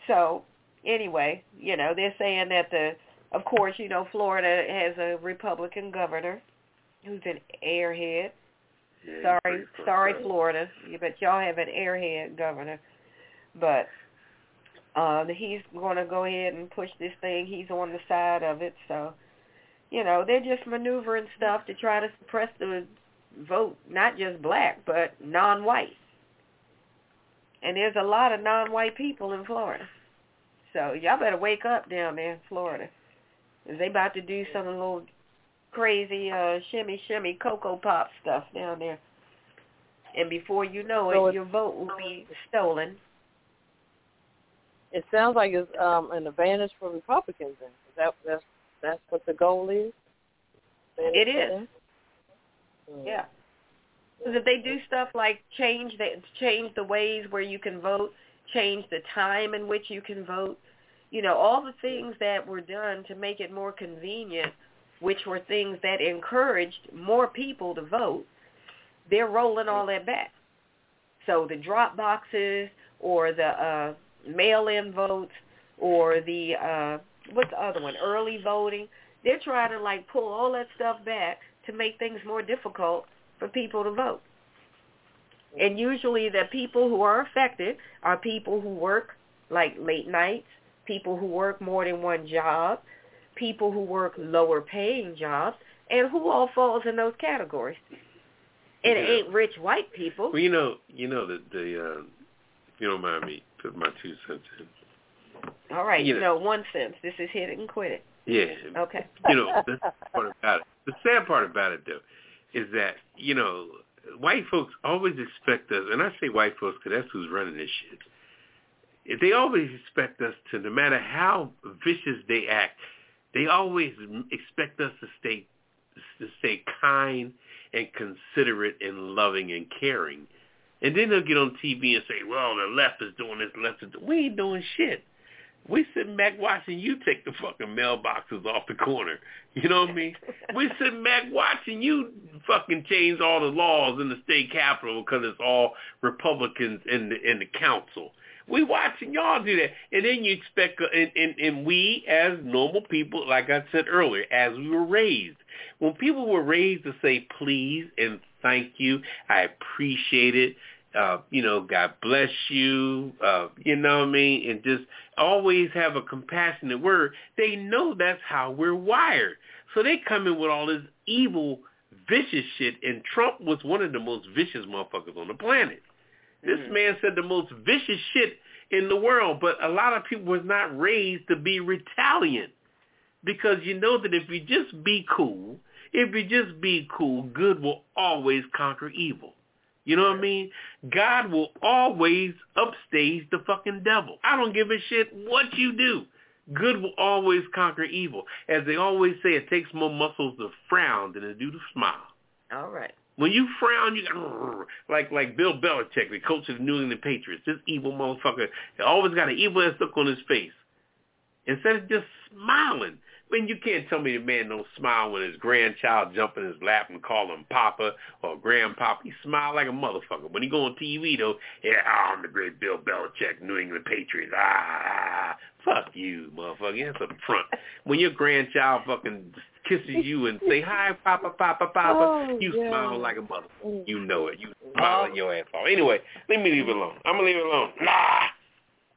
So anyway, you know, they're saying that the, of course, you know, Florida has a Republican governor who's an airhead. Yeah, Sorry, sorry. Florida, but y'all have an airhead governor. But uh, he's going to go ahead and push this thing. He's on the side of it, so you know they're just maneuvering stuff to try to suppress the vote, not just black, but non-white. And there's a lot of non-white people in Florida, so y'all better wake up down there in Florida. 'Cause They about to do some little crazy uh shimmy shimmy cocoa pop stuff down there. And before you know So it, your vote will be stolen. It sounds like it's um, an advantage for Republicans. Then is that that's that's what the goal is. It is. Mm. Yeah. Because if they do stuff like change the change the ways where you can vote, change the time in which you can vote, you know, all the things that were done to make it more convenient, which were things that encouraged more people to vote, they're rolling all that back. So the drop boxes or the uh, mail-in votes or the uh, what's the other one? Early voting. They're trying to like pull all that stuff back to make things more difficult for people to vote. And usually the people who are affected are people who work like late nights, people who work more than one job, people who work lower paying jobs, and who all falls in those categories. And it Yeah. ain't rich white people. Well, you know, you know that the uh, if you don't mind me put my two cents in. All right, you know, one sense. This is hit it and quit it. Yeah. Okay. You know, the part about it. The sad part about it though is that you know white folks always expect us, and I say white folks because that's who's running this shit. They always expect us to, no matter how vicious they act, they always expect us to stay to stay kind and considerate and loving and caring. And then they'll get on TV and say, well, the left is doing this, the left is doing... We ain't doing shit. We sitting back watching you take the fucking mailboxes off the corner. You know what I mean? we sitting back watching you fucking change all the laws in the state capitol because it's all Republicans in the in the council. We watching y'all do that, and then you expect, uh, and, and and we as normal people, like I said earlier, as we were raised, when people were raised to say please and thank you, I appreciate it. Uh, you know, God bless you. Uh, you know what I mean, and just always have a compassionate word. They know that's how we're wired. So they come in with all this evil, vicious shit, and Trump was one of the most vicious motherfuckers on the planet. This man said the most vicious shit in the world, but a lot of people was not raised to be retaliant because you know that if you just be cool, if you just be cool, good will always conquer evil. You know what I mean? God will always upstage the fucking devil. I don't give a shit what you do. Good will always conquer evil. As they always say, it takes more muscles to frown than to do to smile. All right. When you frown, you got like like Bill Belichick, the coach of the New England Patriots. This evil motherfucker always got an evil ass look on his face. Instead of just smiling. I mean, you can't tell me the man don't smile when his grandchild jump in his lap and call him Papa or Grandpapa. He smile like a motherfucker. When he go on TV though, yeah, oh, I'm the great Bill Belichick, New England Patriots. Ah, fuck you, motherfucker. That's a front. When your grandchild fucking kisses you and say hi, Papa, Papa, Papa, Oh, you yeah. smile like a mother. Mm. You know it. You smile your ass off. Anyway, let me leave it alone. I'm gonna leave it alone. Nah.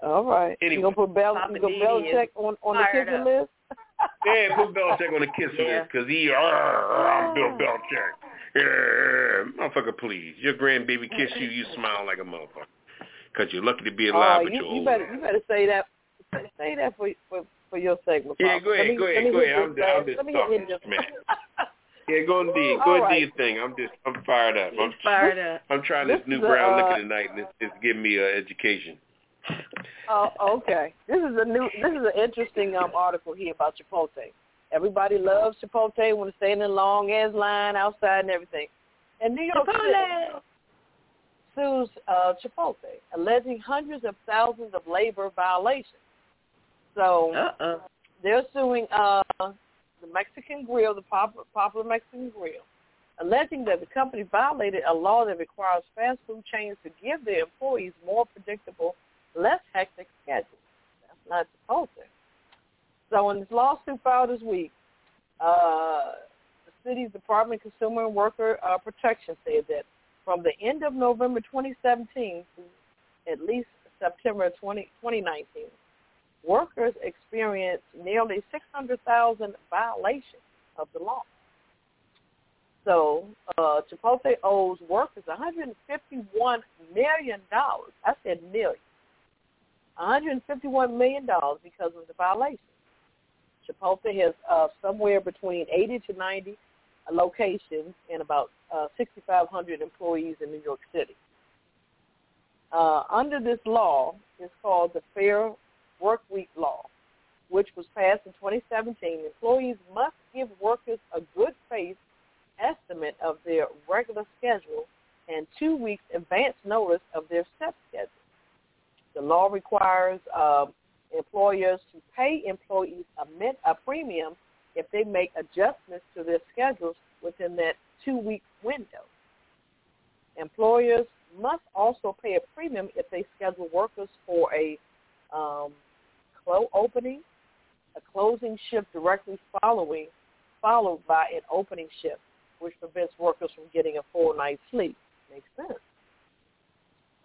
All right. Anyway. You gonna put Bel you gonna DD Belichick on on the fired kissing up. list? Yeah, put Belichick on the kiss Yeah. list because he, uh, I'm Bill Belichick. Yeah, motherfucker, please. Your grandbaby kiss you, you smile like a motherfucker. Because you're lucky to be alive Oh, with you, your you old better you better say that say that for for for your segment. Yeah, go ahead, me- go ahead, go ahead. I'm, I'm just talking smack. Yeah, go and do it. All Go and do right. your thing. I'm just, I'm fired up. I'm, He's fired up. I'm trying This this new brown uh, liquor tonight, and it's, it's giving me uh, education. Oh, okay. This is a new. This is an interesting um article here about Chipotle. Everybody loves Chipotle when they stand in the long ass line outside and everything. And New York City sues uh, Chipotle, alleging hundreds of thousands of labor violations. So Uh-uh. they're suing uh, the Mexican Grill, the popular, popular Mexican Grill, alleging that the company violated a law that requires fast food chains to give their employees more predictable, less hectic schedules. That's not Chipotle. So in this lawsuit filed this week, uh, the city's Department of Consumer and Worker uh, Protection said that from the end of November 2017 to at least September 20, 2019, workers experienced nearly 600,000 violations of the law. So uh, Chipotle owes workers 151 million dollars. I said million. 151 million dollars because of the violations. Chipotle has uh, somewhere between 80 to 90 locations and about uh, 6,500 employees in New York City. Uh, under this law, it's called the Fair Work Week Law, which was passed in 2017. Employees must give workers a good faith estimate of their regular schedule and two weeks advance notice of their set schedule. The law requires uh, employers to pay employees a, min- a premium if they make adjustments to their schedules within that two-week window. Employers must also pay a premium if they schedule workers for a um, opening, a closing shift directly following, followed by an opening shift, which prevents workers from getting a full night's sleep. Makes sense.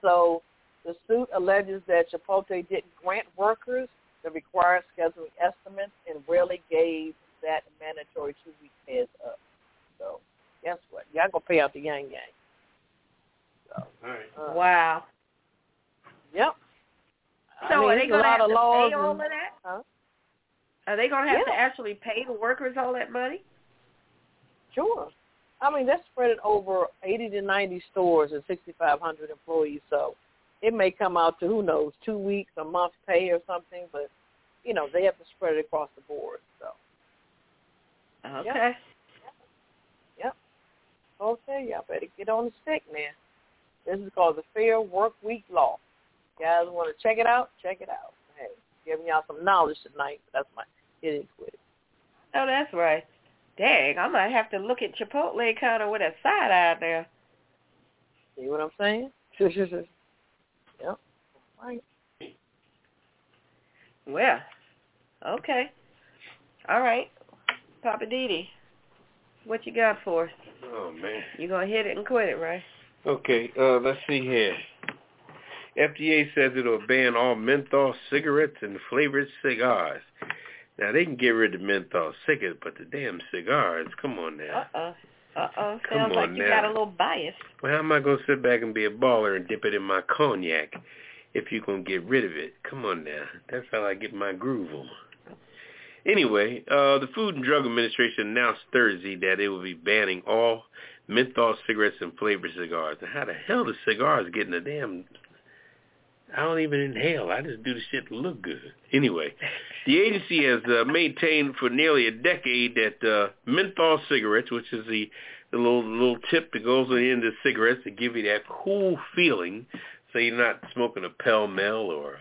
So the suit alleges that Chipotle didn't grant workers the required scheduling estimates and rarely gave that mandatory two-week heads up. So guess what? Y'all gonna pay out the yang yang. So, All right. uh, Wow. Yep. So I mean, are they going to lot have of to laws pay all and- of that? Huh? Are they going to have to actually pay the workers all that money? Sure. I mean, that's spread over 80 to 90 stores and 6,500 employees. So it may come out to, who knows, two weeks, a month's pay or something. But, you know, they have to spread it across the board. So, Okay. I'll tell you, I better get on the stick now. This is called the Fair Work Week Law. You guys want to check it out? Check it out. Hey, giving y'all some knowledge tonight. That's my getting quit. Oh, that's right. Dang, I might have to look at Chipotle kind of with a side eye there. See what I'm saying? Right. Well, okay. All right. Poppa DD, what you got for us? Oh man. You gonna hit it and quit it, right? Okay, uh, let's see here. FDA says it'll ban all menthol cigarettes and flavored cigars. Now they can get rid of menthol cigarettes, but the damn cigars, come on now. Uh-oh. Come Sounds like you now. got a little bias. Well, how am I gonna sit back and be a baller and dip it in my cognac if you're gonna get rid of it? Come on now. That's how I get my groove on. Anyway, uh, the Food and Drug Administration announced Thursday that it will be banning all menthol cigarettes and flavored cigars. Now, how the hell does cigars get in the damn... I don't even inhale. I just do the shit to look good. Anyway, the agency has uh, maintained for nearly a decade that uh, menthol cigarettes, which is the, the little little tip that goes on the end of cigarettes to give you that cool feeling, so you're not smoking a Pell Mell or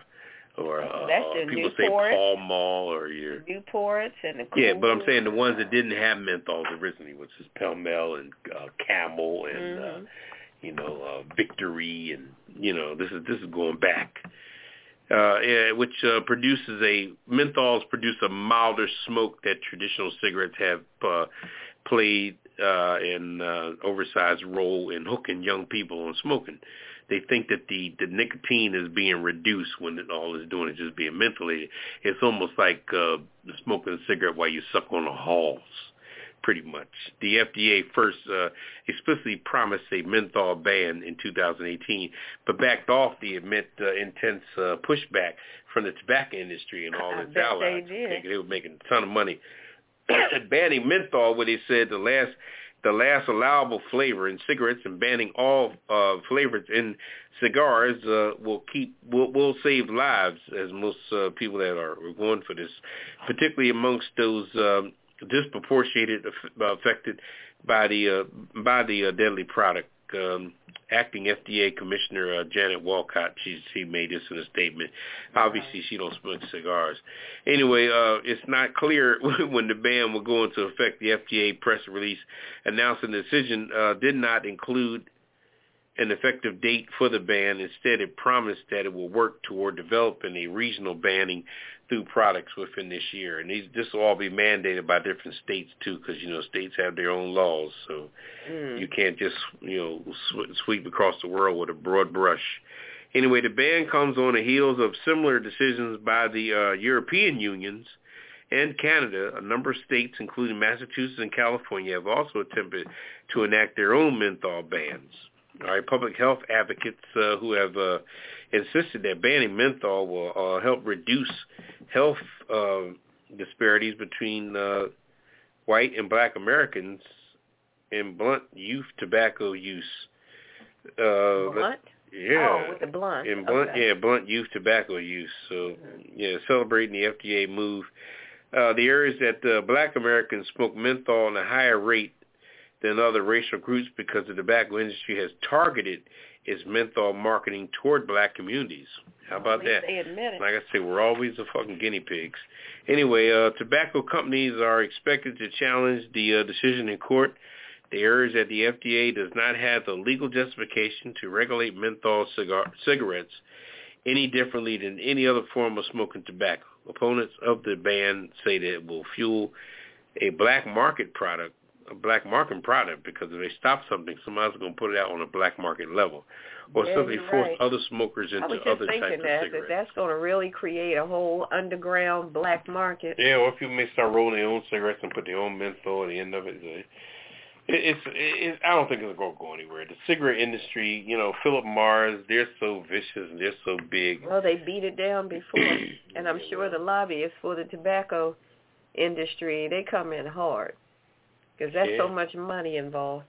or uh, That's the people say. Pall Mall or your Newports and the yeah, but I'm saying the ones that didn't have menthols originally, which is Pell Mell and uh, Camel and uh, Mhm. you know uh, Victory and you know this is this is going back. uh, which uh, produces a menthols produce a milder smoke that traditional cigarettes have uh, played uh, an uh, oversized role in hooking young people on smoking. They think that the, the nicotine is being reduced when it, all it's doing is just being mentholated. It's almost like uh, smoking a cigarette while you suck on the halls pretty much. The FDA first uh, explicitly promised a menthol ban in 2018, but backed off the admit uh, intense uh, pushback from the tobacco industry and all its allies. they did. They were making a ton of money. banning menthol, what they said the last the last allowable flavor in cigarettes and banning all uh, flavors in cigars uh, will keep will will save lives, as most uh, people that are going for this, particularly amongst those um, disproportionated aff- affected by the uh, by the uh, deadly product. Um, acting FDA Commissioner uh, Janet Walcott, she she made this in a statement. Obviously, she don't smoke cigars. Anyway, uh, it's not clear when the ban will go into effect. The FDA press release announcing the decision uh, did not include an effective date for the ban. Instead, it promised that it will work toward developing a regional banning through products within this year. And these, this will all be mandated by different states too, because you know states have their own laws, so Mm. you can't just you know sw- sweep across the world with a broad brush. Anyway, the ban comes on the heels of similar decisions by the uh, European unions and Canada. A number of states, including Massachusetts and California, have also attempted to enact their own menthol bans. All right, public health advocates uh, who have uh, insisted that banning menthol will uh, help reduce health uh, disparities between uh, white and black Americans in blunt youth tobacco use. Uh, Blunt? Yeah. Oh, with the blunt. In blunt, okay. yeah, blunt youth tobacco use. So, yeah, celebrating the FDA move. Uh, the areas that uh, black Americans smoke menthol at a higher rate than other racial groups because the tobacco industry has targeted its menthol marketing toward black communities. How about that? They admit it. Like I say, we're always the fucking guinea pigs. Anyway, uh, tobacco companies are expected to challenge the uh, decision in court. They urge that the FDA does not have the legal justification to regulate menthol cigar- cigarettes any differently than any other form of smoking tobacco. Opponents of the ban say that it will fuel a black market product, a black market product, because if they stop something, somebody's going to put it out on a black market level, or Yeah, simply force right. other smokers into other types thinking of that, that cigarettes. that's going to really create a whole underground black market. Yeah, or people may start rolling their own cigarettes and put their own menthol at the end of it. It- It's, it's I don't think it's going to go anywhere. The cigarette industry, you know, Philip Morris, they're so vicious and they're so big. Well, they beat it down before, and I'm sure the lobbyists for the tobacco industry they come in hard because that's so much money involved.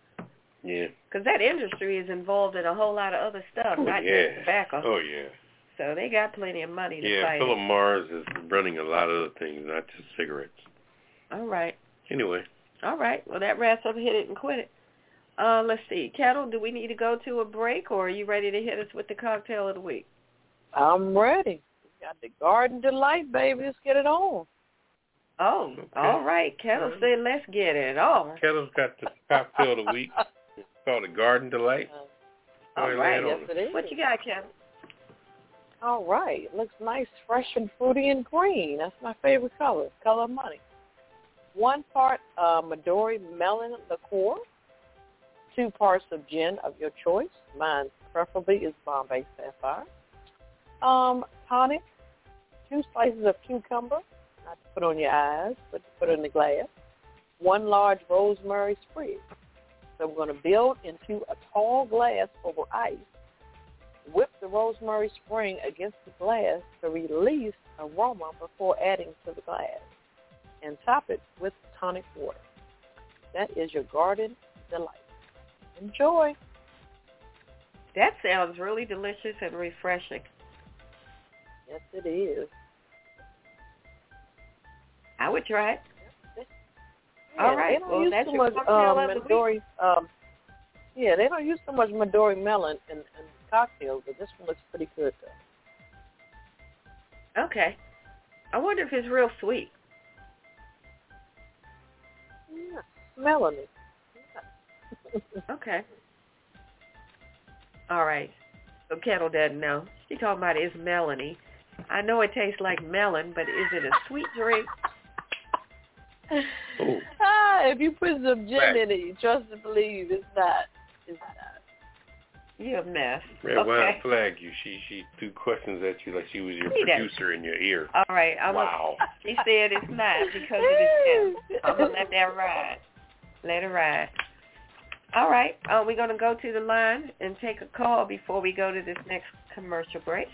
Yeah. Because that industry is involved in a whole lot of other stuff, Oh, not yeah. just tobacco. Oh yeah. So they got plenty of money to Yeah, fight. Philip Morris is running a lot of other things, not just cigarettes. All right, Anyway, all right. Well, that wraps up hit it and quit it. Uh, let's see, Ketel. Do we need to go to a break, or are you ready to hit us with the cocktail of the week? I'm ready. Got the Garden Delight, baby. Let's get it on. Oh, Okay. all right. Ketel said, "Let's get it on." Ketel's got the cocktail of the week. It's called a Garden Delight. Go All ahead, right. lay it on Yes, it is. What you got, Ketel? All right. It looks nice, fresh and fruity and green. That's my favorite color. Color of money. One part uh, Midori melon liqueur. Two parts of gin of your choice. Mine preferably is Bombay Sapphire. Um, tonic. Two slices of cucumber. Not to put on your eyes, but to put in the glass. One large rosemary sprig. So we're going to build into a tall glass over ice Whip the rosemary spring against the glass to release aroma before adding to the glass. And top it with tonic water. That is your garden delight. Enjoy. That sounds really delicious and refreshing. Yes, it is. I would try it. Yeah, All right. They don't Well, use that's your much um, of the week. Midori. Um, yeah, they don't use so much Midori melon in, in cocktails, but this one looks pretty good though. Okay. I wonder if it's real sweet. Yeah, smelling it. Okay. All right. So Ketel doesn't know. She talking about is Melanie. I know it tastes like melon, but is it a sweet drink? Oh. Ah, if you put some gin Right. in it, you trust and believe it's not. It's not. You're a mess. Red okay. Wine flagged you. She she threw questions at you like she was your See that? producer in your ear. All right. I'm Wow. A, she said it's not because of the gin. I'm gonna let that ride. Let it ride. All right. Uh, we're gonna go to the line and take a call before we go to this next commercial break.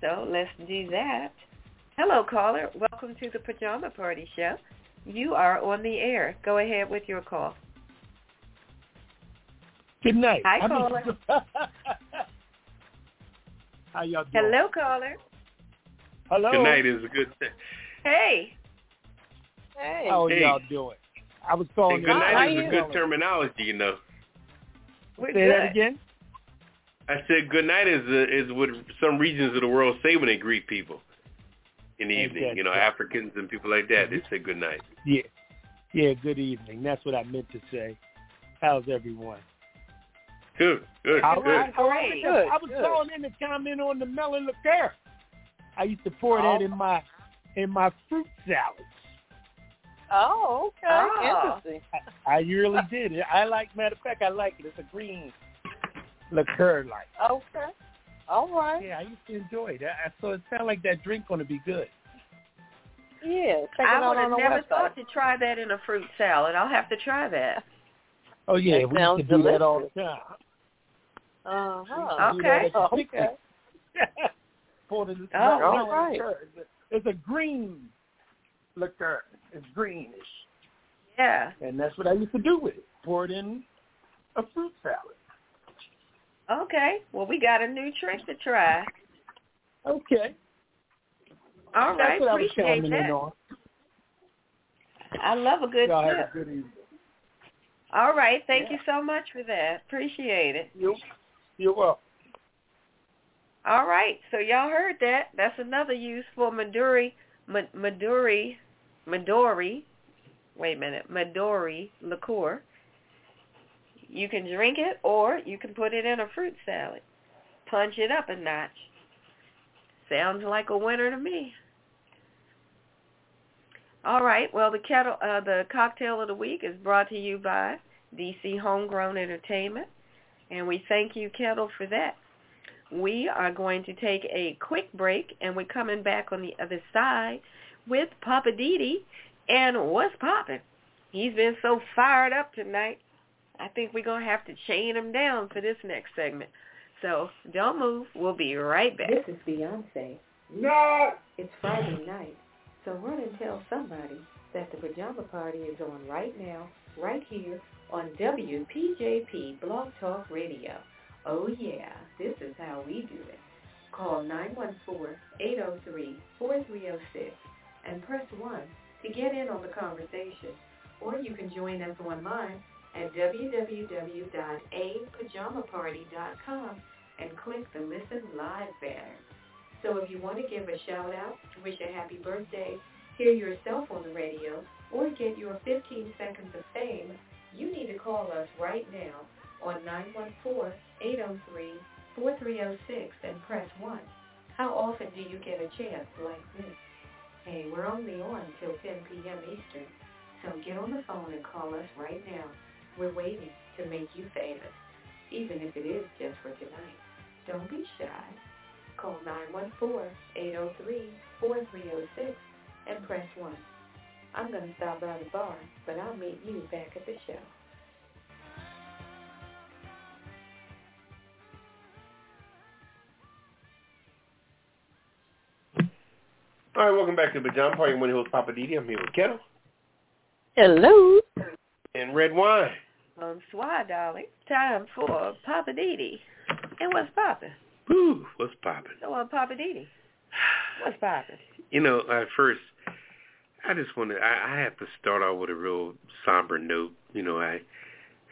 So let's do that. Hello, caller. Welcome to the Pajama Party Show. You are on the air. Go ahead with your call. Good night. Hi, I mean- caller. How y'all doing? Hello, caller. Hello. Good night is a good thing. Hey. Hey. How Hey. y'all doing? I was calling. And good night is a good terminology, you know. We're Say good. that again. I said good night is a, is what some regions of the world say when they greet people in the evening. that You know. Africans and people like that, they mm-hmm. say good night. Yeah. Yeah. Good evening. That's what I meant to say. How's everyone? Good, good, I, good. I, I, Great. was- I was Good, good. calling in to comment on the melon liqueur. I used to pour Oh. that in oh. my in my fruit salads. Oh, okay. Oh. Interesting. I really did. I like. Matter of fact, I like it. It's a green liqueur, like. Okay. All right. Yeah, I used to enjoy it. I, so it sounded like that drink going to be good. Yeah. I would have never website. thought to try that in a fruit salad. I'll have to try that. Oh yeah, That we sounds used to do that all delicious. the time. Uh huh. Oh. Do that Okay. at the Okay. picnic. For the Oh, melon right. liqueur. It's a green liqueur. It's greenish, Yeah. and that's what I used to do with it. Pour it in a fruit salad. Okay. Well, we got a new trick to try. Okay, All that's right. was Appreciate that. I love a good Y'all have tip. a good evening. All right. Thank Yeah. you so much for that. Appreciate it. You, you're welcome. All right. So y'all heard that. That's another use for Maduri, Ma- Maduri, Midori. Wait a minute. Midori liqueur. You can drink it or you can put it in a fruit salad. Punch it up a notch. Sounds like a winner to me. All right. Well, the Ketel, uh, the cocktail of the week is brought to you by DC Homegrown Entertainment, and we thank you, Ketel, for that. We are going to take a quick break, and we're coming back on the other side with Poppa DD and what's popping. He's been so fired up tonight. I think we're gonna have to chain them down for this next segment. So don't move. We'll be right back. This is Beyonce. No. It's Friday night, so run and tell somebody that the pajama party is on right now, right here on WPJP Blog Talk Radio. Oh yeah, this is how we do it. Call 914-803-4306 and press 1 to get in on the conversation. Or you can join us online at www.apajamaparty.com and click the Listen Live banner. So if you want to give a shout out, wish a happy birthday, hear yourself on the radio, or get your 15 seconds of fame, you need to call us right now on 914-803-4306 and press 1. How often do you get a chance like this? Hey, we're only on till 10 p.m. Eastern, so get on the phone and call us right now. We're waiting to make you famous, even if it is just for tonight. Don't be shy. Call 914-803-4306 and press 1. I'm going to stop by the bar, but I'll meet you back at the show. All right, welcome back to the Pajama Party. I'm One host Poppa DD. I'm here with Ketel Hello. and Redwine. Bonsoir, darling. Time for Poppa DD. And what's popping? Woo, what's popping? So on Poppa DD. What's popping? You know, at first, I just want to. I, I have to start off with a real somber note. You know, I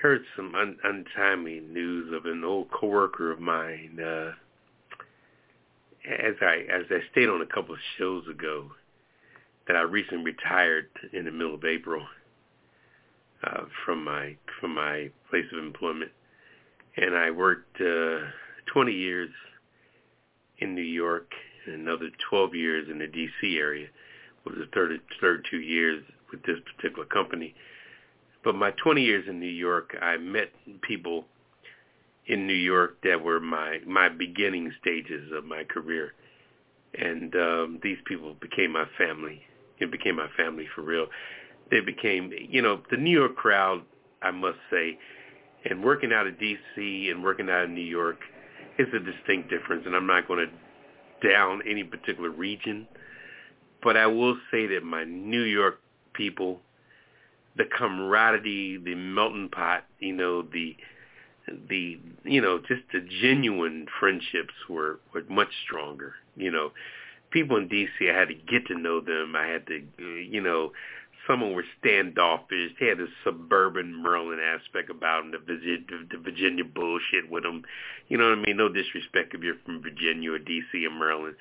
heard some un, untimely news of an old coworker of mine. Uh, as I as I stated on a couple of shows ago, that I recently retired in the middle of April uh, from my from my place of employment, and I worked uh, 20 years in New York and another 12 years in the D.C. area. Was the third third two years with this particular company. But my 20 years in New York, I met people in New York that were my my beginning stages of my career, and um, these people became my family. It became my family for real. They became, you know, the New York crowd. I must say, and working out of D.C. and working out of New York is a distinct difference. And I'm not going to down any particular region, but I will say that my New York people, the camaraderie, the melting pot, you know, the the you know just the genuine friendships were were much stronger you know people in dc i had to get to know them i had to you know some were standoffish they had a suburban maryland aspect about them the virginia, the virginia bullshit with them you know what i mean no disrespect if you're from virginia or dc or maryland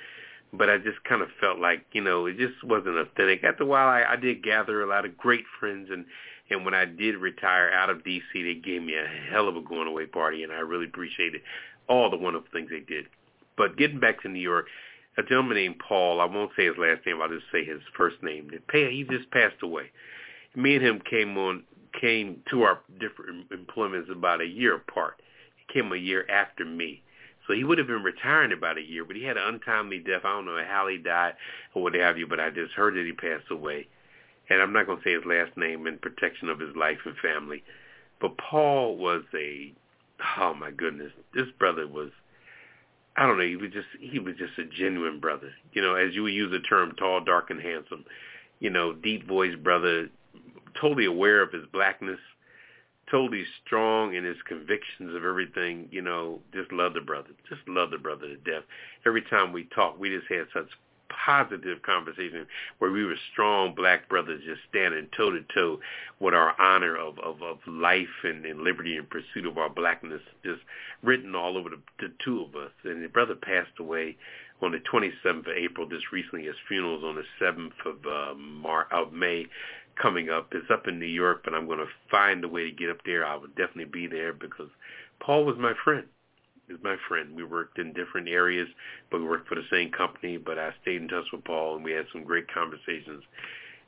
but i just kind of felt like you know it just wasn't authentic after a while i, I did gather a lot of great friends and and when I did retire out of D.C., they gave me a hell of a going away party, and I really appreciated all the wonderful things they did. But getting back to New York, a gentleman named Paul, I won't say his last name, I'll just say his first name. He just passed away. Me and him came on, came to our different employments about a year apart. He came a year after me. So he would have been retiring about a year, but he had an untimely death. I don't know how he died or what have you, but I just heard that he passed away and I'm not going to say his last name in protection of his life and family, but Paul was a, oh my goodness, this brother was, I don't know, he was just he was just a genuine brother. You know, as you would use the term, tall, dark, and handsome. You know, deep voiced brother, totally aware of his blackness, totally strong in his convictions of everything. You know, just love the brother, just love the brother to death. Every time we talked, we just had such positive conversation where we were strong black brothers just standing toe to toe with our honor of, of, of life and, and liberty and pursuit of our blackness just written all over the, the two of us. And the brother passed away on the 27th of April just recently. His funeral's on the 7th of, uh, Mar- of May coming up. It's up in New York, but I'm going to find a way to get up there. I will definitely be there because Paul was my friend is my friend. We worked in different areas, but we worked for the same company. But I stayed in touch with Paul, and we had some great conversations.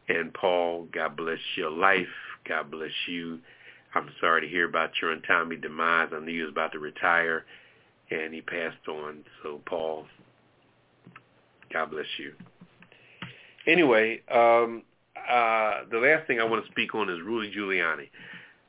And Paul, God bless your life. God bless you. I'm sorry to hear about your untimely demise. I knew he was about to retire, and he passed on. So, Paul, God bless you. Anyway, um, uh, the last thing I want to speak on is Rudy Giuliani.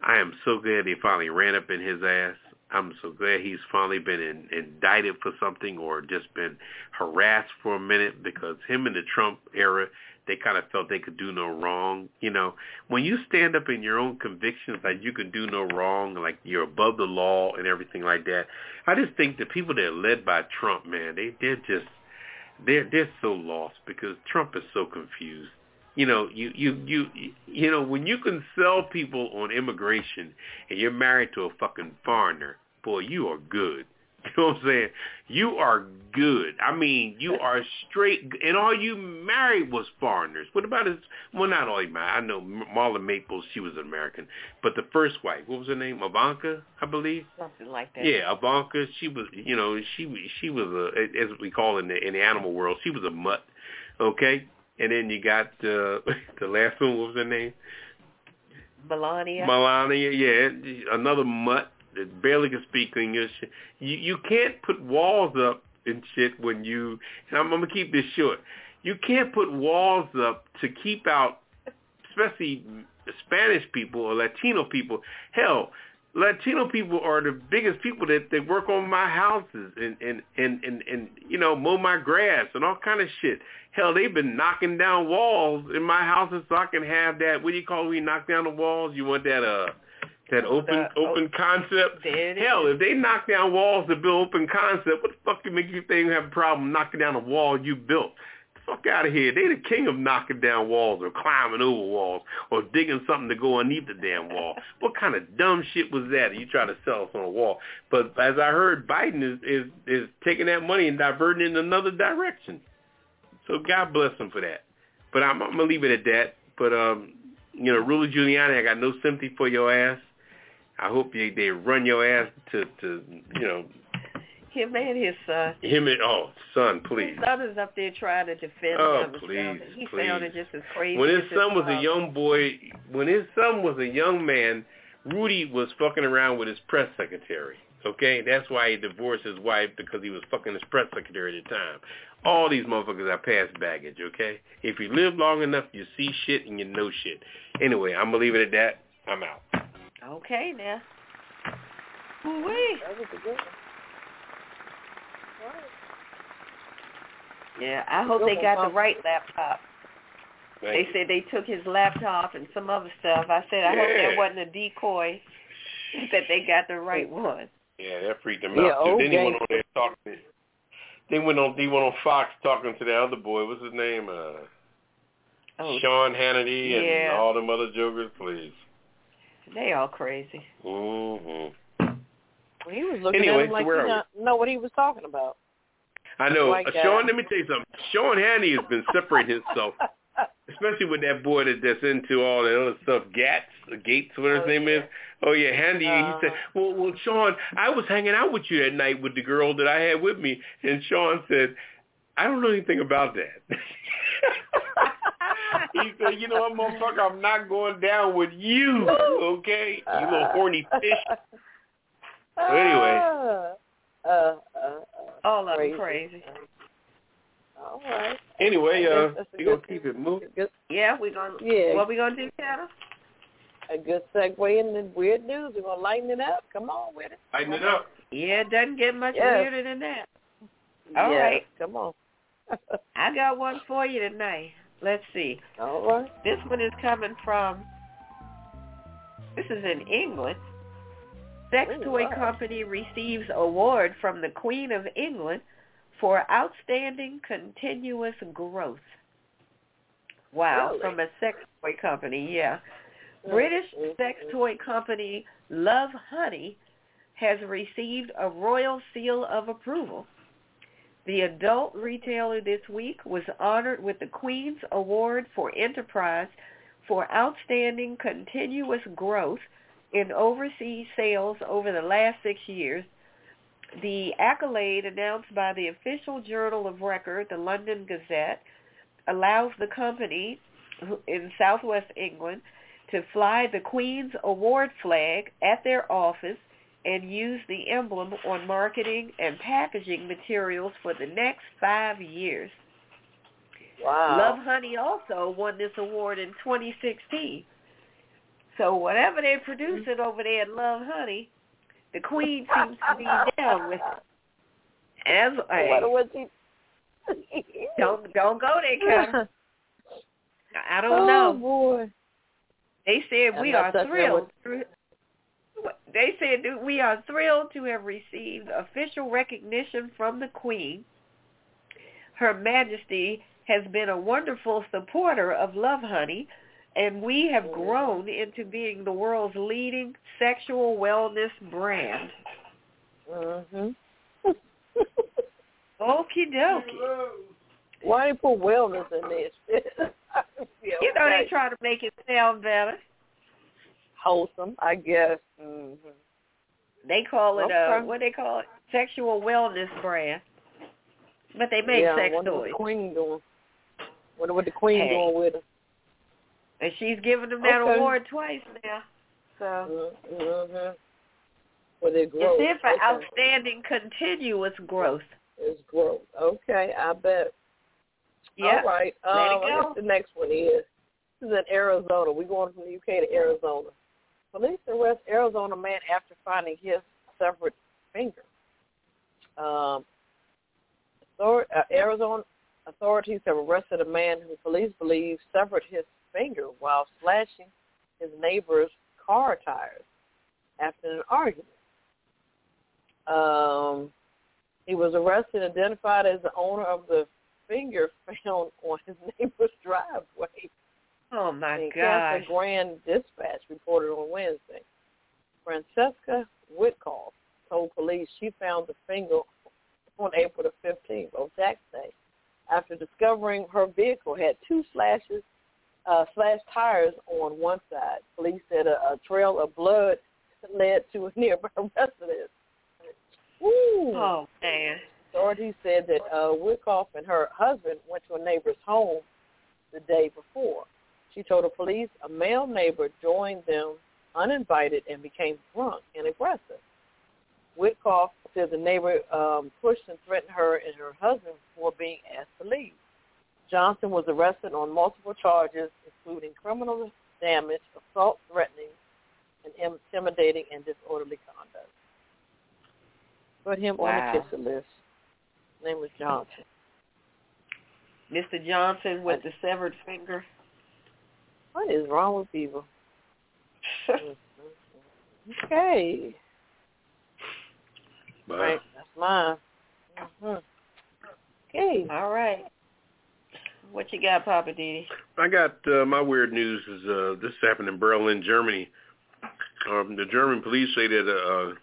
I am so glad they finally ran up in his ass. I'm so glad he's finally been in, indicted for something or just been harassed for a minute because him in the Trump era, they kind of felt they could do no wrong. You know, when you stand up in your own convictions like you can do no wrong, like you're above the law and everything like that, I just think the people that are led by Trump, man, they they're just they're they're so lost because Trump is so confused you know, you you you you know when you can sell people on immigration and you're married to a fucking foreigner, boy, you are good. You know what I'm saying? You are good. I mean, you are straight, and all you married was foreigners. What about his? Well, not all he married. I know Marla Maples. She was an American, but the first wife, what was her name? Ivanka, I believe. Something like that. Yeah, Ivanka. She was, you know, she she was a, as we call it in the in the animal world, she was a mutt. Okay, and then you got uh, the last one. What was her name? Melania. Melania, yeah, another mutt that barely can speak English. You you can't put walls up and shit when you. And I'm, I'm gonna keep this short. You can't put walls up to keep out, especially Spanish people or Latino people. Hell, Latino people are the biggest people that they work on my houses and and and and, and you know mow my grass and all kind of shit. Hell, they've been knocking down walls in my houses so I can have that. What do you call it you knock down the walls? You want that uh that open the, open oh, concept. Hell, if they knock down walls to build open concept, what the fuck can make you think you have a problem knocking down a wall you built? fuck out of here. They the king of knocking down walls or climbing over walls or digging something to go underneath the damn wall. what kind of dumb shit was that? You try to sell us on a wall. But as I heard, Biden is is is taking that money and diverting it in another direction. So God bless him for that. But I'm, I'm gonna leave it at that. But um, you know, Rudy Giuliani, I got no sympathy for your ass. I hope you, they run your ass to, to, you know, Him and his son. Him and oh, son, please. His son is up there trying to defend Oh, him. and please, He please. sounded just as crazy. When his son was a young boy, when his son was a young man, Rudy was fucking around with his press secretary. Okay, that's why he divorced his wife because he was fucking his press secretary at the time. All these motherfuckers are past baggage. Okay, if you live long enough, you see shit and you know shit. Anyway, I'm gonna leave it at that. I'm out. Okay, now. Ooh-wee. That was a good one. Yeah, I hope they got the right laptop. Thank They you. said they took his laptop and some other stuff. I said, I hope that wasn't a decoy. that they got the right one. Yeah, that freaked him Yeah, out. Too. old Then he went on there talking. To They went on. He went on Fox talking to the other boy. What's his name? Uh, Oh, Sean Hannity and all them other jokers. Please. They all crazy. hmm When he was looking Anyway, at him like so where he are we? not know what he was talking about. I know. White Uh, guy. Sean, let me tell you something. Sean Hannity has been separating himself, especially with that boy that, that's into all that other stuff. Gats, uh, Gaetz, whatever his Oh, name yeah. is. Oh yeah, Handy. Uh-huh. he said, "Well, well, Sean, I was hanging out with you that night with the girl that I had with me," and Sean said, "I don't know anything about that." he said, "You know what, motherfucker? I'm not going down with you, okay? You little horny fish." So anyway. Uh, uh, uh, All of crazy. crazy. All right. Anyway, uh, that's a we gonna good- keep it moving. Good, Yeah, we gonna. Yeah. What we gonna do, Tanner? a good segue into weird news. We're gonna lighten it up. Come on with it. Lighten it up. Yeah, it doesn't get much Yes. weirder than that. All yes, right. Come on. I got one for you tonight. Let's see. All right. This one is coming from. This is in England. Sex toy wow. company receives award from the Queen of England for outstanding continuous growth. Wow, Really? from a sex toy company, yeah. British sex toy company Love Honey has received a royal seal of approval. The adult retailer this week was honored with the Queen's Award for Enterprise for outstanding continuous growth in overseas sales over the last six years. The accolade announced by the official journal of record, the London Gazette, allows the company in southwest England to fly the Queen's Award flag at their office and use the emblem on marketing and packaging materials for the next five years. Wow. Lovehoney also won this award in 2016. So whatever they're producing mm-hmm. over there at Lovehoney, the Queen seems to be down with it. As hey, What was he? don't don't go there, Kevin. I don't oh, know. boy. They said I'm we are thrilled. They said that we are thrilled to have received official recognition from the Queen. Her Majesty has been a wonderful supporter of Lovehoney, and we have grown into being the world's leading sexual wellness brand. Mhm. Okie dokie. Why put wellness in this? You know they try to make it sound better. Wholesome, I guess. hmm They call it uh Okay. what they call it? Sexual wellness brand. But they make yeah, sex wonder what toys. the queen doing. Wonder what the queen Hey. doing with her. And she's given them that Okay. award twice now. So Mm-hmm. For their growth. it's there for Okay. outstanding continuous growth. It's growth. Okay, I bet. Yeah. All right. Let Um, it go. the next one is this is in Arizona. We're going from the UK to Arizona. Police arrest Arizona man after finding his severed finger. Um, author- uh, Arizona authorities have arrested a man who police believe severed his finger while slashing his neighbor's car tires after an argument. Um, he was arrested and identified as the owner of the finger found on his neighbor's driveway. Oh my The gosh. Grand Dispatch reported on Wednesday. Francesca Whitcall told police she found the finger on April the 15th, on tax day, after discovering her vehicle had two slashes, uh, slashed tires on one side. Police said a, a trail of blood led to a nearby residence. Ooh. Oh man. Authorities said that uh, Wyckoff and her husband went to a neighbor's home the day before. She told the police a male neighbor joined them uninvited and became drunk and aggressive. Whitcoff said the neighbor um, pushed and threatened her and her husband before being asked to leave. Johnson was arrested on multiple charges, including criminal damage, assault, threatening, and intimidating and disorderly conduct. Put him Wow. on the Kiss It List. His name was Johnson. Mr. Johnson with the severed finger. What is wrong with people? okay. But Right, that's mine. hmm Okay. All right. What you got, Poppa DD? I got uh, my weird news is uh, this happened in Berlin, Germany. Um, the German police say that a, a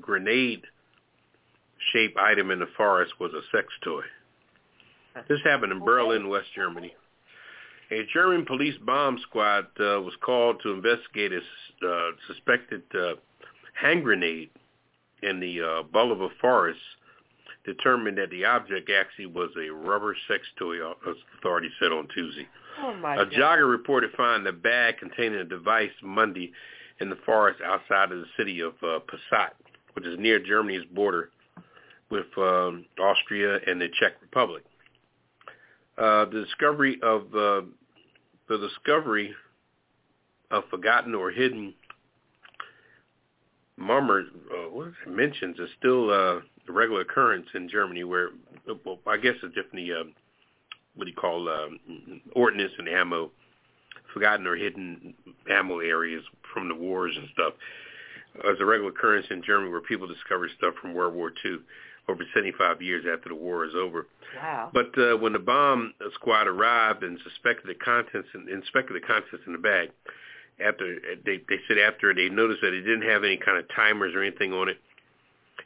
grenade-shaped item in the forest was a sex toy. This happened in Berlin, West Germany. A German police bomb squad uh, was called to investigate a s- uh, suspected uh, hand grenade in the uh, Bolivar forest. Determined that the object actually was a rubber sex toy, uh, authorities said on Tuesday. Oh my A God. jogger reported finding a bag containing a device Monday in the forest outside of the city of uh, Passau, which is near Germany's border with um, Austria and the Czech Republic. Uh, the discovery of uh, the discovery of forgotten or hidden murmur, uh, what is it, mentions is still uh, a regular occurrence in Germany, where well, I guess it's different. Uh, what do you call um, ordnance and ammo, forgotten or hidden ammo areas from the wars and stuff. Uh, it's a regular occurrence in Germany where people discover stuff from World War II over 75 years after the war is over. Wow. But uh, when the bomb squad arrived and suspected the contents and inspected the contents in the bag, after they they said after they noticed that it didn't have any kind of timers or anything on it,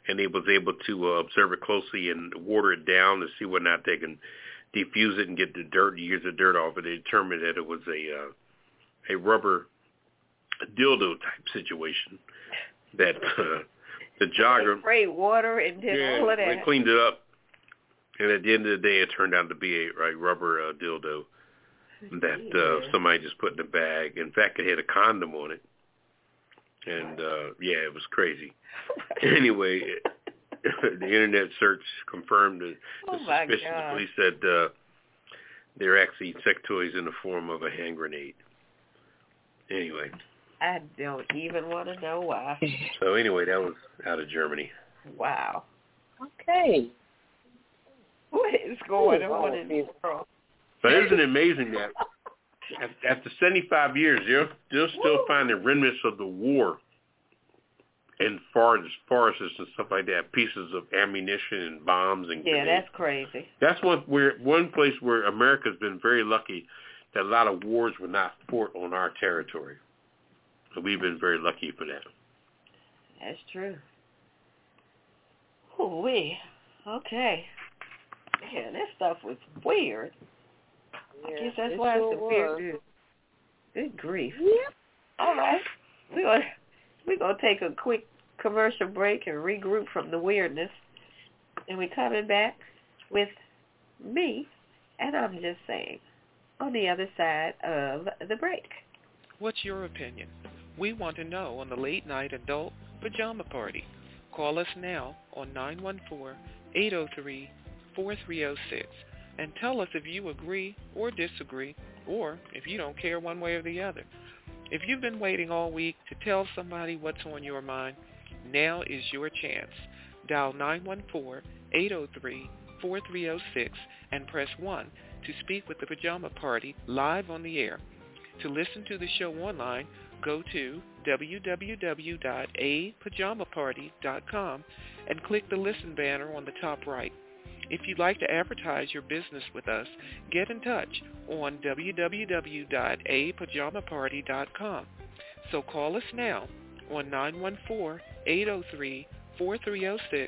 and they was able to uh, observe it closely and water it down to see whether or not they can defuse it and get the dirt, years of dirt off it. They determined that it was a uh, a rubber dildo type situation that uh, the jogger They sprayed water and did yeah, all of they that. cleaned it up, and at the end of the day, it turned out to be a, a rubber uh, dildo that uh, somebody just put in a bag. In fact, it had a condom on it, and uh, yeah, it was crazy. anyway, it, the internet search confirmed the, the Oh, suspicion. The police said uh, they're actually sex toys in the form of a hand grenade. Anyway, I don't even want to know why. so anyway, that was out of Germany. Wow. Okay. What is going Ooh, on in this world? But isn't it amazing that after 75 years, they're, they're still Woo. finding remnants of the war in forests, forests and stuff like that, pieces of ammunition and bombs and Yeah, grenades. that's crazy. That's one where one place where America's been very lucky that a lot of wars were not fought on our territory. So we've been very lucky for that. That's true. Oh, we. Okay. Yeah, that stuff was weird. I Yeah, guess that's why sure it's a weird was. dude. Good grief. Yep. All right. We're gonna we're gonna take a quick commercial break and regroup from the weirdness. And we're coming back with me and I'm just saying on the other side of the break. What's your opinion? We want to know on the late night adult pajama party. Call us now on 914-803-4306 and tell us if you agree or disagree or if you don't care one way or the other. If you've been waiting all week to tell somebody what's on your mind, now is your chance. Dial 914-803-4306 and press 1 to speak with the Pajama Party live on the air. To listen to the show online, go to www.apajamaparty.com and click the listen banner on the top right. If you'd like to advertise your business with us, get in touch on www.apajamaparty.com. So call us now on 914-803-4306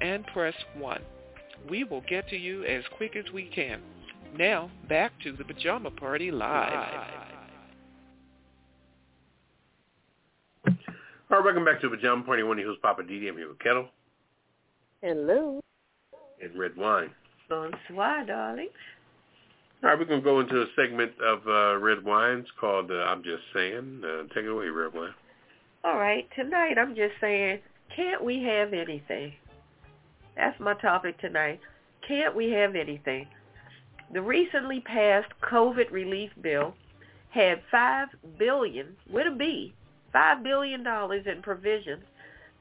and press 1. We will get to you as quick as we can. Now, back to the Pajama Party Live. All right, welcome back to the Pajama Party. One of your hosts, Poppa DD. I'm here with Ketel. Hello. And Redwine. Bonsoir, darling. All right, we're going to go into a segment of uh, Redwine's called uh, I'm Just Saying. Uh, take it away, Redwine. All right, tonight I'm just saying, can't we have anything? That's my topic tonight. Can't we have anything? The recently passed COVID relief bill had five billion with a B, five billion dollars in provisions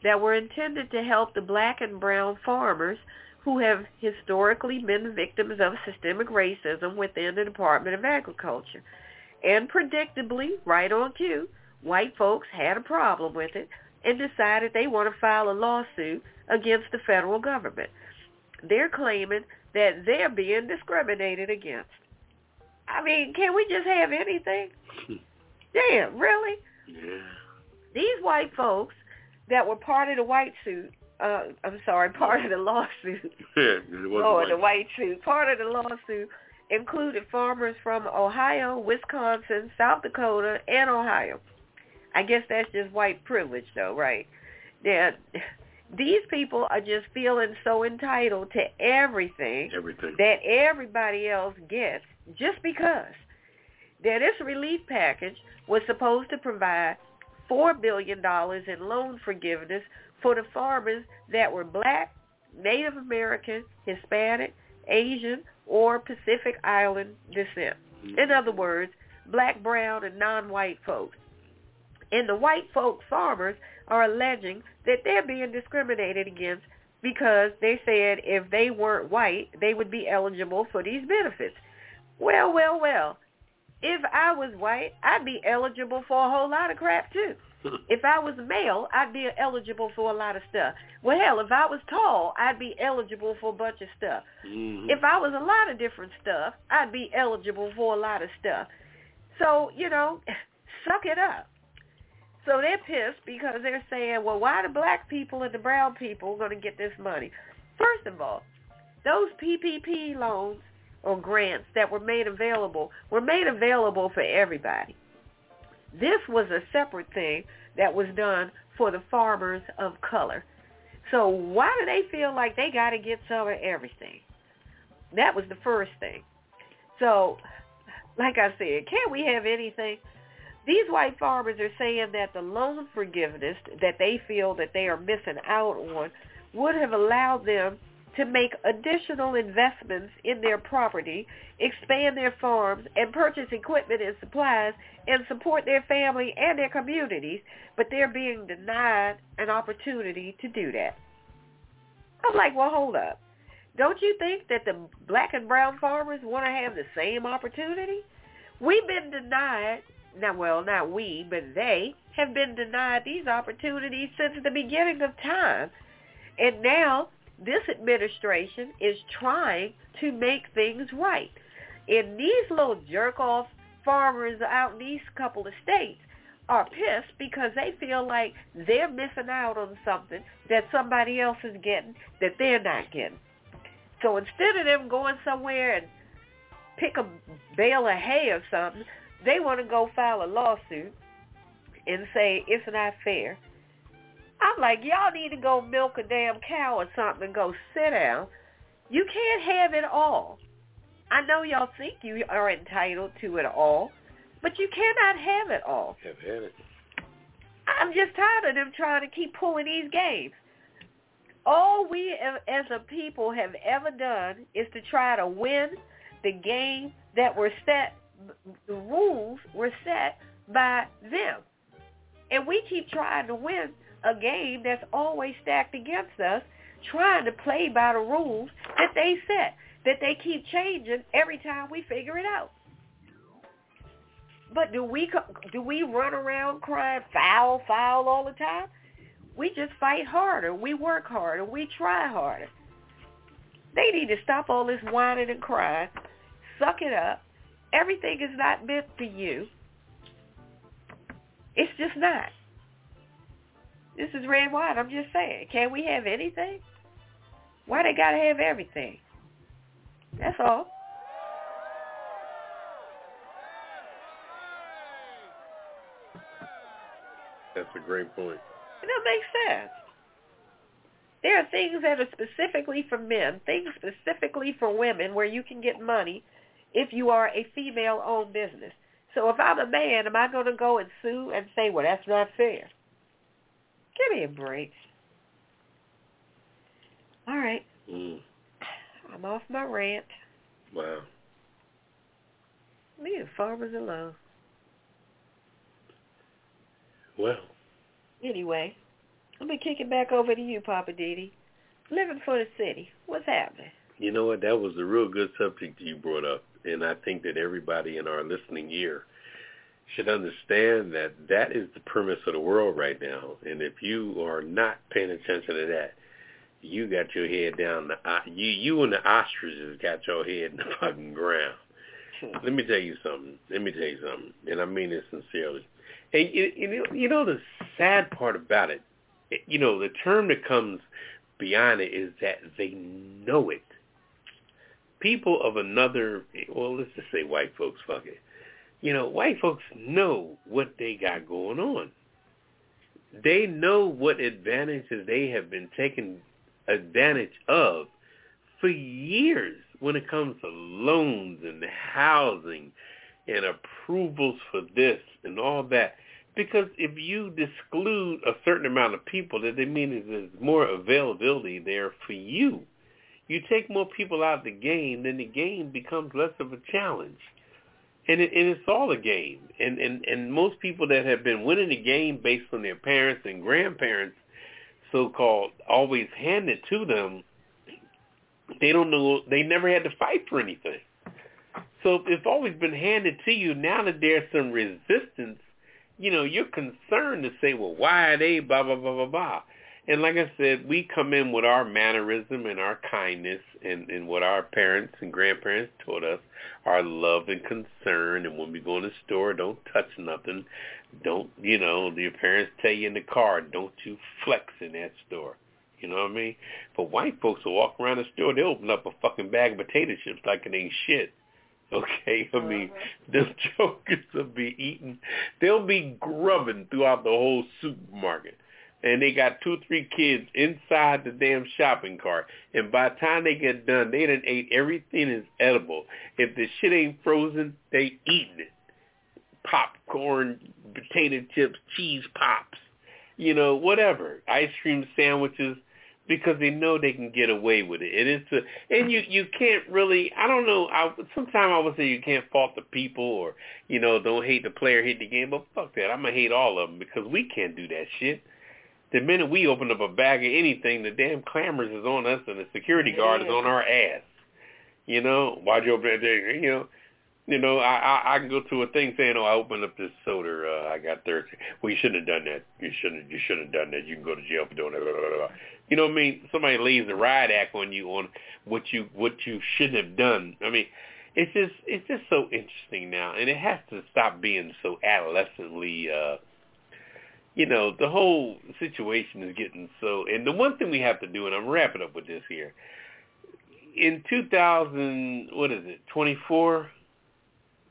that were intended to help the black and brown farmers who have historically been victims of systemic racism within the Department of Agriculture. And predictably, right on cue, white folks had a problem with it and decided they want to file a lawsuit against the federal government. They're claiming that they're being discriminated against. I mean, can we just have anything? Damn, really? Yeah. These white folks that were part of the white suit, uh, I'm sorry, part of the lawsuit, Yeah, it wasn't oh, the white suit, part of the lawsuit included farmers from Ohio, Wisconsin, South Dakota, and Ohio. I guess that's just white privilege though, right? Now, these people are just feeling so entitled to everything Everything. that everybody else gets just because. Now, this relief package was supposed to provide $4 billion in loan forgiveness for the farmers that were black, Native American, Hispanic, Asian, or Pacific Island descent. In mm-hmm. other words, black, brown, and non-white folks. And the white folk farmers are alleging that they're being discriminated against because they said if they weren't white, they would be eligible for these benefits. Well, well, well. If I was white, I'd be eligible for a whole lot of crap too. If I was male, I'd be eligible for a lot of stuff. Well, hell, if I was tall, I'd be eligible for a bunch of stuff. Mhm. If I was a lot of different stuff, I'd be eligible for a lot of stuff. So, you know, suck it up. So they're pissed because they're saying, well, why the black people and the brown people going to get this money? First of all, those PPP loans or grants that were made available were made available for everybody. This was a separate thing that was done for the farmers of color. So why do they feel like they got to get some of everything? That was the first thing. So, like I said, can't we have anything? These white farmers are saying that the loan forgiveness that they feel that they are missing out on would have allowed them to make additional investments in their property, expand their farms, and purchase equipment and supplies and support their family and their communities, but they're being denied an opportunity to do that. I'm like, well, hold up. Don't you think that the black and brown farmers want to have the same opportunity? We've been denied, now, well, not we, but they have been denied these opportunities since the beginning of time. And now this administration is trying to make things right. And these little jerk-off farmers out in these couple of states are pissed because they feel like they're missing out on something that somebody else is getting that they're not getting. So instead of them going somewhere and pick a bale of hay or something, they want to go file a lawsuit and say it's not fair. I'm like, y'all need to go milk a damn cow or something and go sit down. You can't have it all. I know y'all think you are entitled to it all, but you cannot have it all. Have had it. I'm just tired of them trying to keep pulling these games. All we as a people have ever done is to try to win the game that were set, the rules were set by them. And we keep trying to win a game that's always stacked against us, trying to play by the rules that they set, that they keep changing every time we figure it out. But do we do we run around crying foul, foul all the time? We just fight harder. We work harder. We try harder. They need to stop all this whining and crying. Suck it up. Everything is not meant for you. It's just not. This is Redwine. I'm just saying. Can we have anything? Why they gotta have everything? That's all. That's a great point. It don't make sense. There are things that are specifically for men, things specifically for women where you can get money if you are a female-owned business. So if I'm a man, am I going to go and sue and say, well, that's not fair? Give me a break. All right. Mm. I'm off my rant. Wow. Leave the farmers alone. Well. Anyway, let me kick it back over to you, Poppa DD. Living for the city. What's happening? You know what? That was a real good subject you brought up, and I think that everybody in our listening ear should understand that that is the premise of the world right now. And if you are not paying attention to that, you got your head down. The, you you and the ostriches got your head in the fucking ground. Hmm. Let me tell you something. Let me tell you something, and I mean this sincerely. And you, you know, you know the sad part about it. You know, the term that comes beyond it is that they know it. People of another, well, let's just say white folks, fuck it. You know, white folks know what they got going on. They know what advantages they have been taken advantage of for years when it comes to loans and housing and approvals for this and all that. Because if you disclude a certain amount of people, that they mean there's more availability there for you. You take more people out of the game, then the game becomes less of a challenge. And, it, and it's all a game. And, and, and most people that have been winning the game based on their parents and grandparents so-called always handed to them, they don't know, they never had to fight for anything. So it's always been handed to you. Now that there's some resistance, you know, you're concerned to say, well, why are they blah, blah, blah, blah, blah. And like I said, we come in with our mannerism and our kindness and, and what our parents and grandparents taught us, our love and concern. And when we go in the store, don't touch nothing. Don't, you know, your parents tell you in the car, don't you flex in that store. You know what I mean? But white folks will walk around the store, they open up a fucking bag of potato chips like it ain't shit. Okay, I mean, uh-huh. them jokers will be eating. They'll be grubbing throughout the whole supermarket and they got two, three kids inside the damn shopping cart. And by the time they get done, they done ate everything is edible. If the shit ain't frozen, they eating it. Popcorn, potato chips, cheese pops, you know, whatever. Ice cream sandwiches because they know they can get away with it. And it's a, and you you can't really I don't know. I sometimes I would say you can't fault the people or you know don't hate the player, hate the game. But fuck that, I'm gonna hate all of them because we can't do that shit the minute we open up a bag of anything, the damn clamors is on us and the security guard is on our ass. You know, why'd you open there? You know, you know, I, I I can go to a thing saying, "Oh, I opened up this soda. Uh, I got thirsty." Well, you shouldn't have done that. You shouldn't. You shouldn't have done that. You can go to jail for doing that. Blah, blah, blah. You know what I mean? Somebody lays a riot act on you on what you what you shouldn't have done. I mean, it's just it's just so interesting now, and it has to stop being so adolescently. uh you know, the whole situation is getting so, and the one thing we have to do, and I'm wrapping up with this here, in 2000, what is it, 24?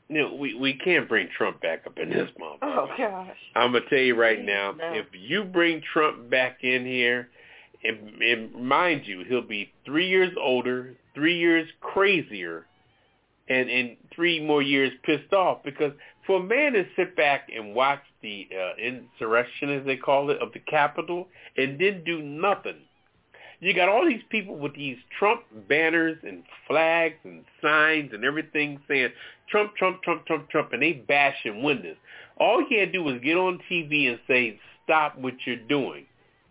You know, we we can't bring Trump back up in this moment. Oh gosh! I'm gonna tell you right now, no. if you bring Trump back in here, and, and mind you, he'll be three years older, three years crazier, and and three more years pissed off because for a man to sit back and watch the uh, insurrection, as they call it, of the Capitol and didn't do nothing. You got all these people with these Trump banners and flags and signs and everything saying Trump, Trump, Trump, Trump, Trump, and they bashing windows. All he had to do was get on TV and say, stop what you're doing.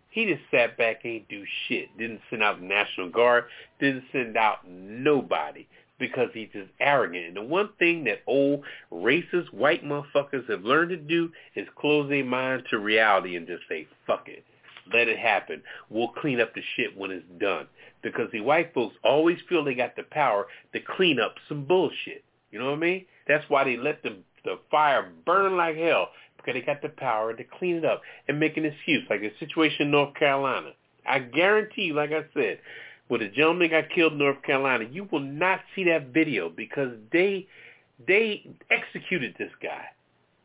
He just sat back, and ain't do shit. Didn't send out the National Guard. Didn't send out nobody because he's just arrogant. And the one thing that old racist white motherfuckers have learned to do is close their mind to reality and just say, fuck it. Let it happen. We'll clean up the shit when it's done. Because the white folks always feel they got the power to clean up some bullshit. You know what I mean? That's why they let the, the fire burn like hell because they got the power to clean it up and make an excuse like the situation in North Carolina. I guarantee you, like I said, where the gentleman got killed in North Carolina, you will not see that video because they they executed this guy.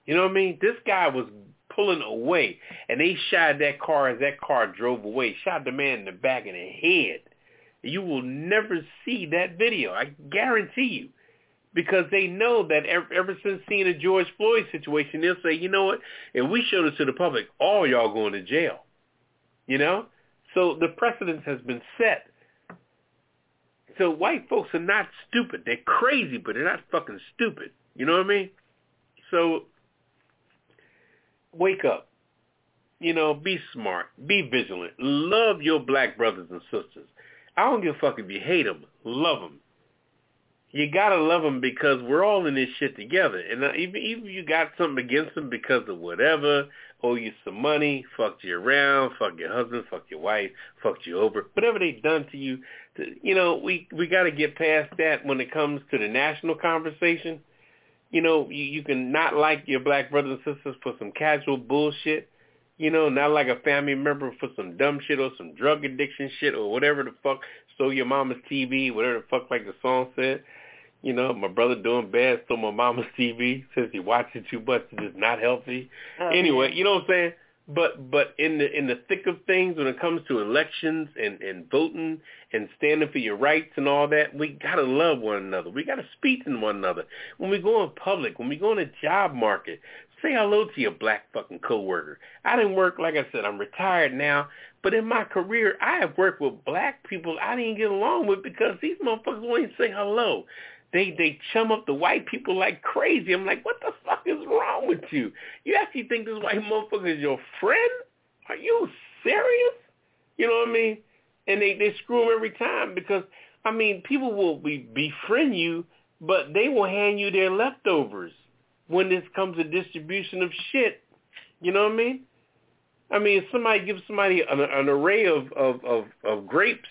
You know what I mean? This guy was pulling away, and they shot that car as that car drove away. Shot the man in the back of the head. You will never see that video. I guarantee you. Because they know that ever, ever since seeing the George Floyd situation, they'll say, you know what? If we show this to the public, all y'all going to jail. You know? So the precedence has been set. So white folks are not stupid. They're crazy, but they're not fucking stupid. You know what I mean? So wake up. You know, be smart. Be vigilant. Love your black brothers and sisters. I don't give a fuck if you hate them. Love them. You gotta love them because we're all in this shit together. And even even if you got something against them because of whatever, owe you some money, fucked you around, fucked your husband, fucked your wife, fucked you over, whatever they done to you, to, you know, we we got to get past that when it comes to the national conversation. You know, you, you can not like your black brothers and sisters for some casual bullshit, you know, not like a family member for some dumb shit or some drug addiction shit or whatever the fuck, stole your mama's TV, whatever the fuck like the song said. You know, my brother doing bad, stole my mama's TV, says he watching too much and it's not healthy. Oh, anyway, you know what I'm saying? But but in the in the thick of things when it comes to elections and, and voting and standing for your rights and all that, we gotta love one another. We gotta speak to one another. When we go in public, when we go in the job market, say hello to your black fucking coworker. I didn't work like I said, I'm retired now, but in my career I have worked with black people I didn't get along with because these motherfuckers won't even say hello. They they chum up the white people like crazy. I'm like, what the fuck is wrong with you? You actually think this white motherfucker is your friend? Are you serious? You know what I mean? And they they screw them every time because I mean people will be befriend you, but they will hand you their leftovers when this comes to distribution of shit. You know what I mean? I mean, if somebody gives somebody an, an array of, of, of, of grapes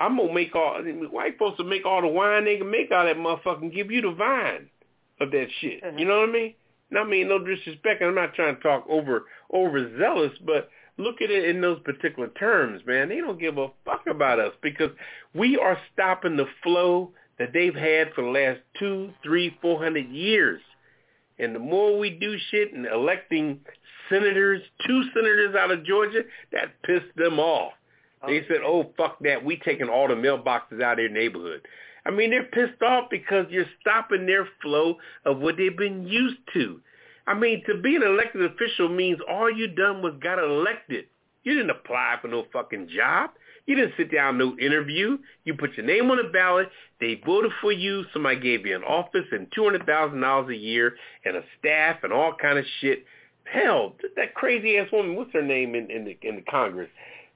I'm gonna make all white folks will make all the wine they can make out of that motherfucker and give you the vine of that shit. Uh-huh. You know what I mean? Now, I mean no disrespect, and I'm not trying to talk over overzealous, but look at it in those particular terms, man. They don't give a fuck about us because we are stopping the flow that they've had for the last two, three, four hundred years. And the more we do shit and electing senators, two senators out of Georgia, that pissed them off. They oh. said, "Oh fuck that, we taking all the mailboxes out of their neighborhood." I mean, they're pissed off because you're stopping their flow of what they've been used to. I mean, to be an elected official means all you done was got elected. You didn't apply for no fucking job. You didn't sit down no interview. You put your name on the ballot. They voted for you. Somebody gave you an office and two hundred thousand dollars a year and a staff and all kind of shit. Hell, that crazy ass woman. What's her name in, in the in the Congress?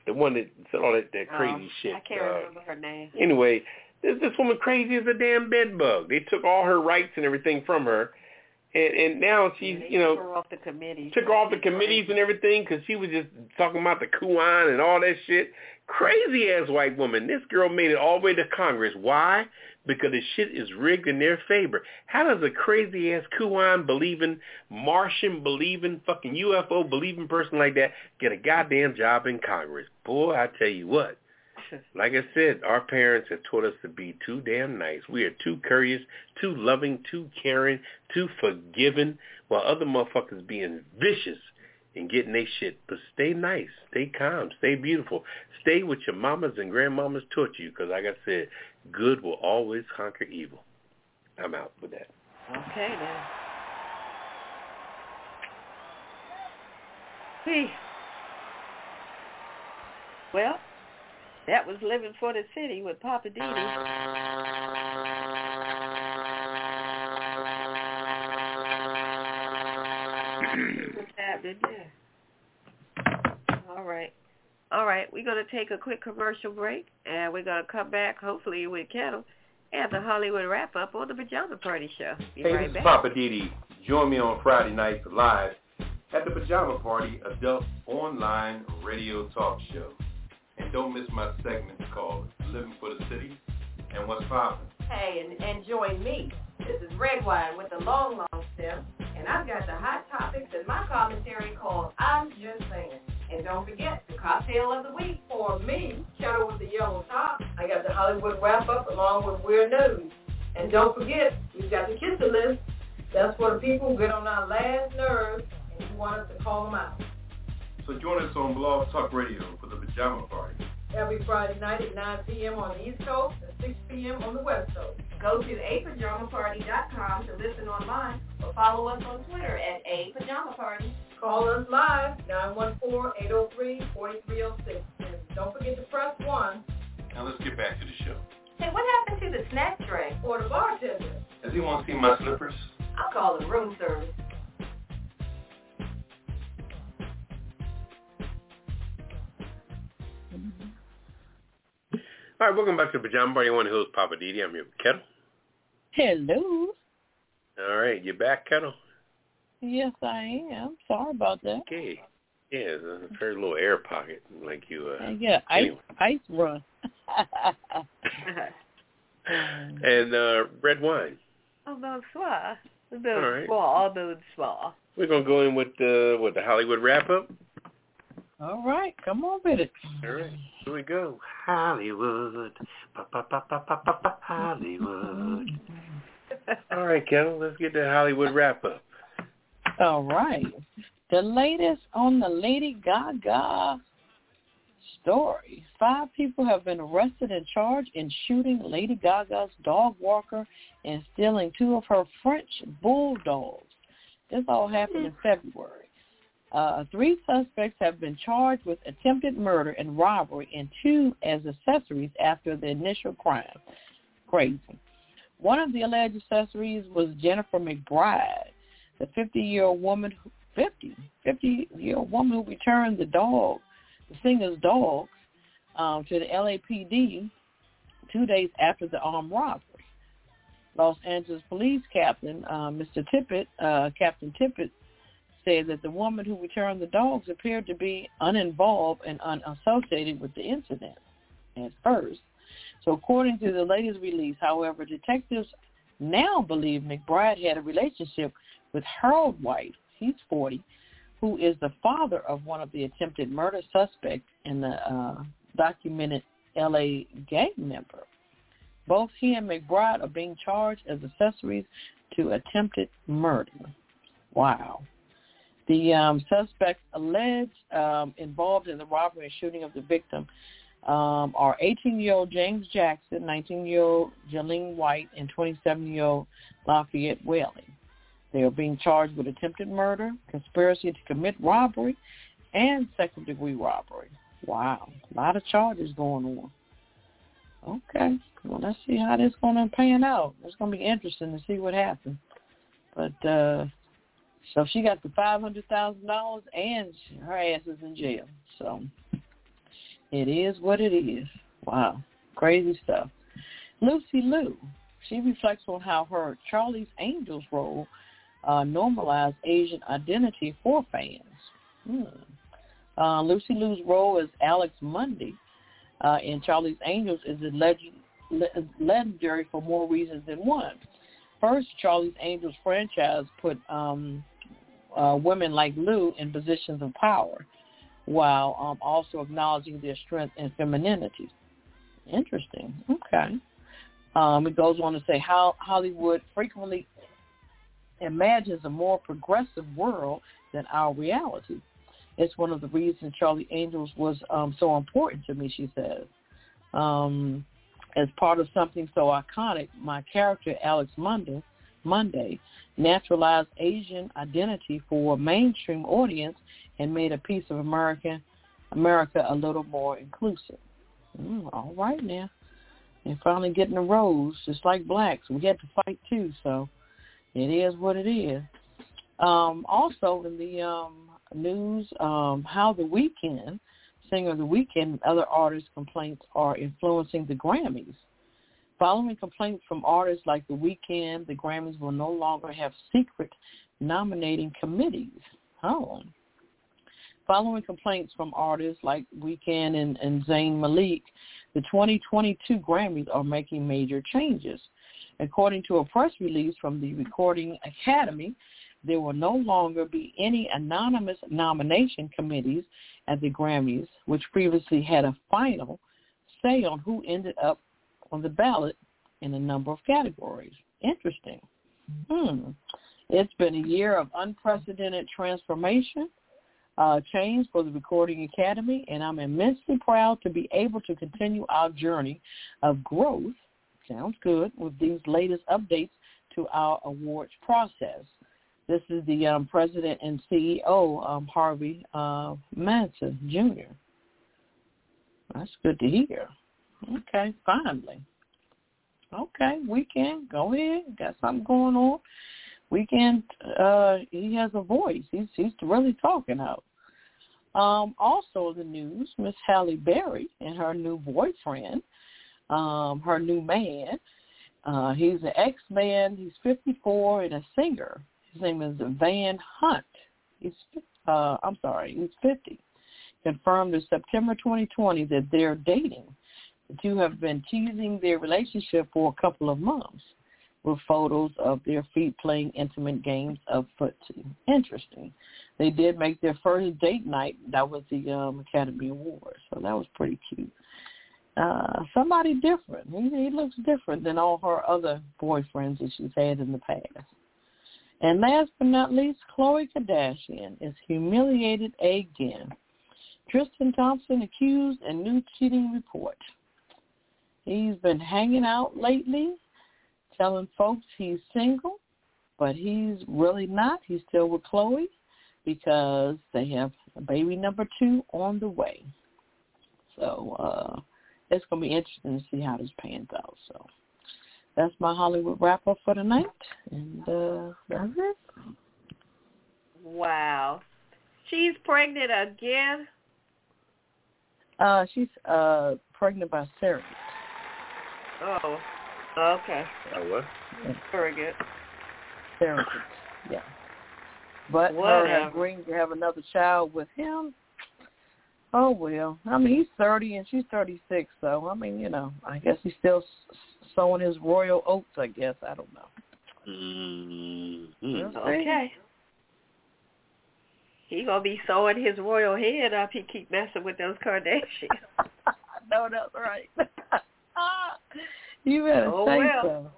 The one that said all that, that crazy Oh, shit. I can't uh, remember her name. Anyway, this this woman crazy as a damn bed bug. They took all her rights and everything from her, and and now she's They you know took her off the committee. took her off the committees and everything because she was just talking about the Kuan and all that shit. Crazy ass white woman. This girl made it all the way to Congress. Why? Because the shit is rigged in their favor. How does a crazy ass Kuan believing, Martian believing, fucking UFO believing person like that get a goddamn job in Congress? Boy, I tell you what. Like I said, our parents have taught us to be too damn nice. We are too courteous, too loving, too caring, too forgiving, while other motherfuckers being vicious and getting they shit. But stay nice, stay calm, stay beautiful. Stay what your mamas and grandmamas taught you, because like I said, good will always conquer evil. I'm out with that. Okay then. See. Well, that was living for the city with Poppa DD. What's happening there? All right. All right, we're going to take a quick commercial break, and we're going to come back, hopefully, with Ketel and the Hollywood wrap-up on the Pajama Party Show. Be Hey, right this is. Poppa DD. Join me on Friday nights live at the Pajama Party Adult Online Radio Talk Show. And don't miss my segment called Living for the City and What's Poppin'. Hey, and, and join me. This is Redwine with the long, long stem, and I've got the hot topics in my commentary called I'm Just Saying. And don't forget, the cocktail of the week for me, Ketel with the yellow top. I got the Hollywood wrap-up along with Weird News. And don't forget, we've got the Kiss It List. That's for the people who get on our last nerves and you want us to call them out. So join us on Blog Talk Radio for the Pajama Party. Every Friday night at 9 p.m. on the East Coast and 6 p.m. on the West Coast. Go to apajamaparty.com to listen online or follow us on Twitter at a pajama party. Call us live, 914-803-4306. And don't forget to press 1. Now let's get back to the show. Hey, what happened to the snack tray? Or the bartender. Does he want to see my slippers? I'll call the room service. All right, welcome back to Pajama Party. One who's Poppa DD. I'm here with Ketel. Hello. All right, you back, Ketel? Yes, I am. Sorry about that. Okay. Yeah, it's a very little air pocket, like you. Uh, yeah, ice anyway. ice run. and uh, Redwine. Oh, bonsoir. All right. Bonsoir, bonsoir. We're gonna go in with the with the Hollywood wrap up. All right, come on with it. All right, here we go. Hollywood, ba ba ba ba ba ba ba Hollywood. All right, Ketel, let's get the Hollywood wrap up. All right. The latest on the Lady Gaga story. Five people have been arrested and charged in shooting Lady Gaga's dog walker and stealing two of her French bulldogs. This all happened in hmm. February. Uh, three suspects have been charged with attempted murder and robbery and two as accessories after the initial crime. Crazy. One of the alleged accessories was Jennifer McBride, the 50-year-old woman, 50, 50-year-old woman who returned the dog, the singer's dog, um, to the LAPD two days after the armed robbery. Los Angeles Police Captain uh, Mr. Tippett, uh, Captain Tippett, said that the woman who returned the dogs appeared to be uninvolved and unassociated with the incident at first. So according to the latest release, however, detectives now believe McBride had a relationship with Harold White, he's 40, who is the father of one of the attempted murder suspects and the uh, documented L.A. gang member. Both he and McBride are being charged as accessories to attempted murder. Wow. The um, suspects alleged um, involved in the robbery and shooting of the victim um, are 18-year-old James Jackson, 19-year-old Jaylin White, and 27-year-old Lafayette Whaley. They are being charged with attempted murder, conspiracy to commit robbery, and second-degree robbery. Wow, a lot of charges going on. Okay, well, let's see how this is going to pan out. It's going to be interesting to see what happens. But uh, so she got the five hundred thousand dollars, and her ass is in jail. So it is what it is. Wow, crazy stuff. Lucy Liu, she reflects on how her Charlie's Angels role uh, normalized Asian identity for fans. Hmm. Uh, Lucy Liu's role as Alex Munday uh, in Charlie's Angels is leg- le- legendary for more reasons than one. First, Charlie's Angels franchise put um, uh, women like Liu in positions of power, while um, also acknowledging their strength and femininity. Interesting. Okay. Um, it goes on to say how Hollywood frequently imagines a more progressive world than our reality. It's one of the reasons Charlie Angels was um, so important to me, she says. Um, as part of something so iconic, my character, Alex Munday, Monday, naturalized Asian identity for a mainstream audience and made a piece of American America a little more inclusive. Mm, all right now. And finally getting a rose, just like blacks. We had to fight too, so it is what it is. Um, also in the um, news, um, how the Weeknd, singer of the Weeknd and other artists' complaints are influencing the Grammys. Following complaints from artists like The Weeknd, the Grammys will no longer have secret nominating committees. Oh. Following complaints from artists like Weeknd and, and Zayn Malik, the 2022 Grammys are making major changes. According to a press release from the Recording Academy, there will no longer be any anonymous nomination committees at the Grammys, which previously had a final say on who ended up on the ballot in a number of categories. Interesting. Hmm. It's been a year of unprecedented transformation uh, change for the Recording Academy, and I'm immensely proud to be able to continue our journey of growth, sounds good, with these latest updates to our awards process. This is the um, president and CEO, um, Harvey uh, Mason Jr. That's good to hear. Okay, finally. Okay, Weeknd, go ahead. Got something going on. Weeknd, uh, he has a voice. He's he's really talking out. Um, also the news, Miss Halle Berry and her new boyfriend, um, her new man. Uh, he's an ex-man. He's 54 and a singer. His name is Van Hunt. He's, uh, I'm sorry, he's 50. Confirmed in September 2020 that they're dating. Two have been teasing their relationship for a couple of months with photos of their feet playing intimate games of footsie. Interesting. They did make their first date night. That was the um, Academy Awards, so that was pretty cute. Uh, somebody different. He, he looks different than all her other boyfriends that she's had in the past. And last but not least, Khloe Kardashian is humiliated again. Tristan Thompson accused in new cheating report. He's been hanging out lately, telling folks he's single, but he's really not. He's still with Khloe because they have a baby number two on the way. So uh it's going to be interesting to see how this pans out. So that's my Hollywood wrap up for tonight, and uh, that's it. Wow, she's pregnant again. Uh, she's uh pregnant by surrogate. Oh, okay. Oh, what? Surrogate. Surrogate, yeah. But her Whatever. agreeing to have another child with him. Oh well, I mean he's thirty and she's thirty six, so I mean you know I guess he's still sowing his royal oats. I guess I don't know. Mm-hmm. Okay. He gonna be sewing his royal head up. He keep messing with those Kardashians. no, that's right. you better Oh, say well.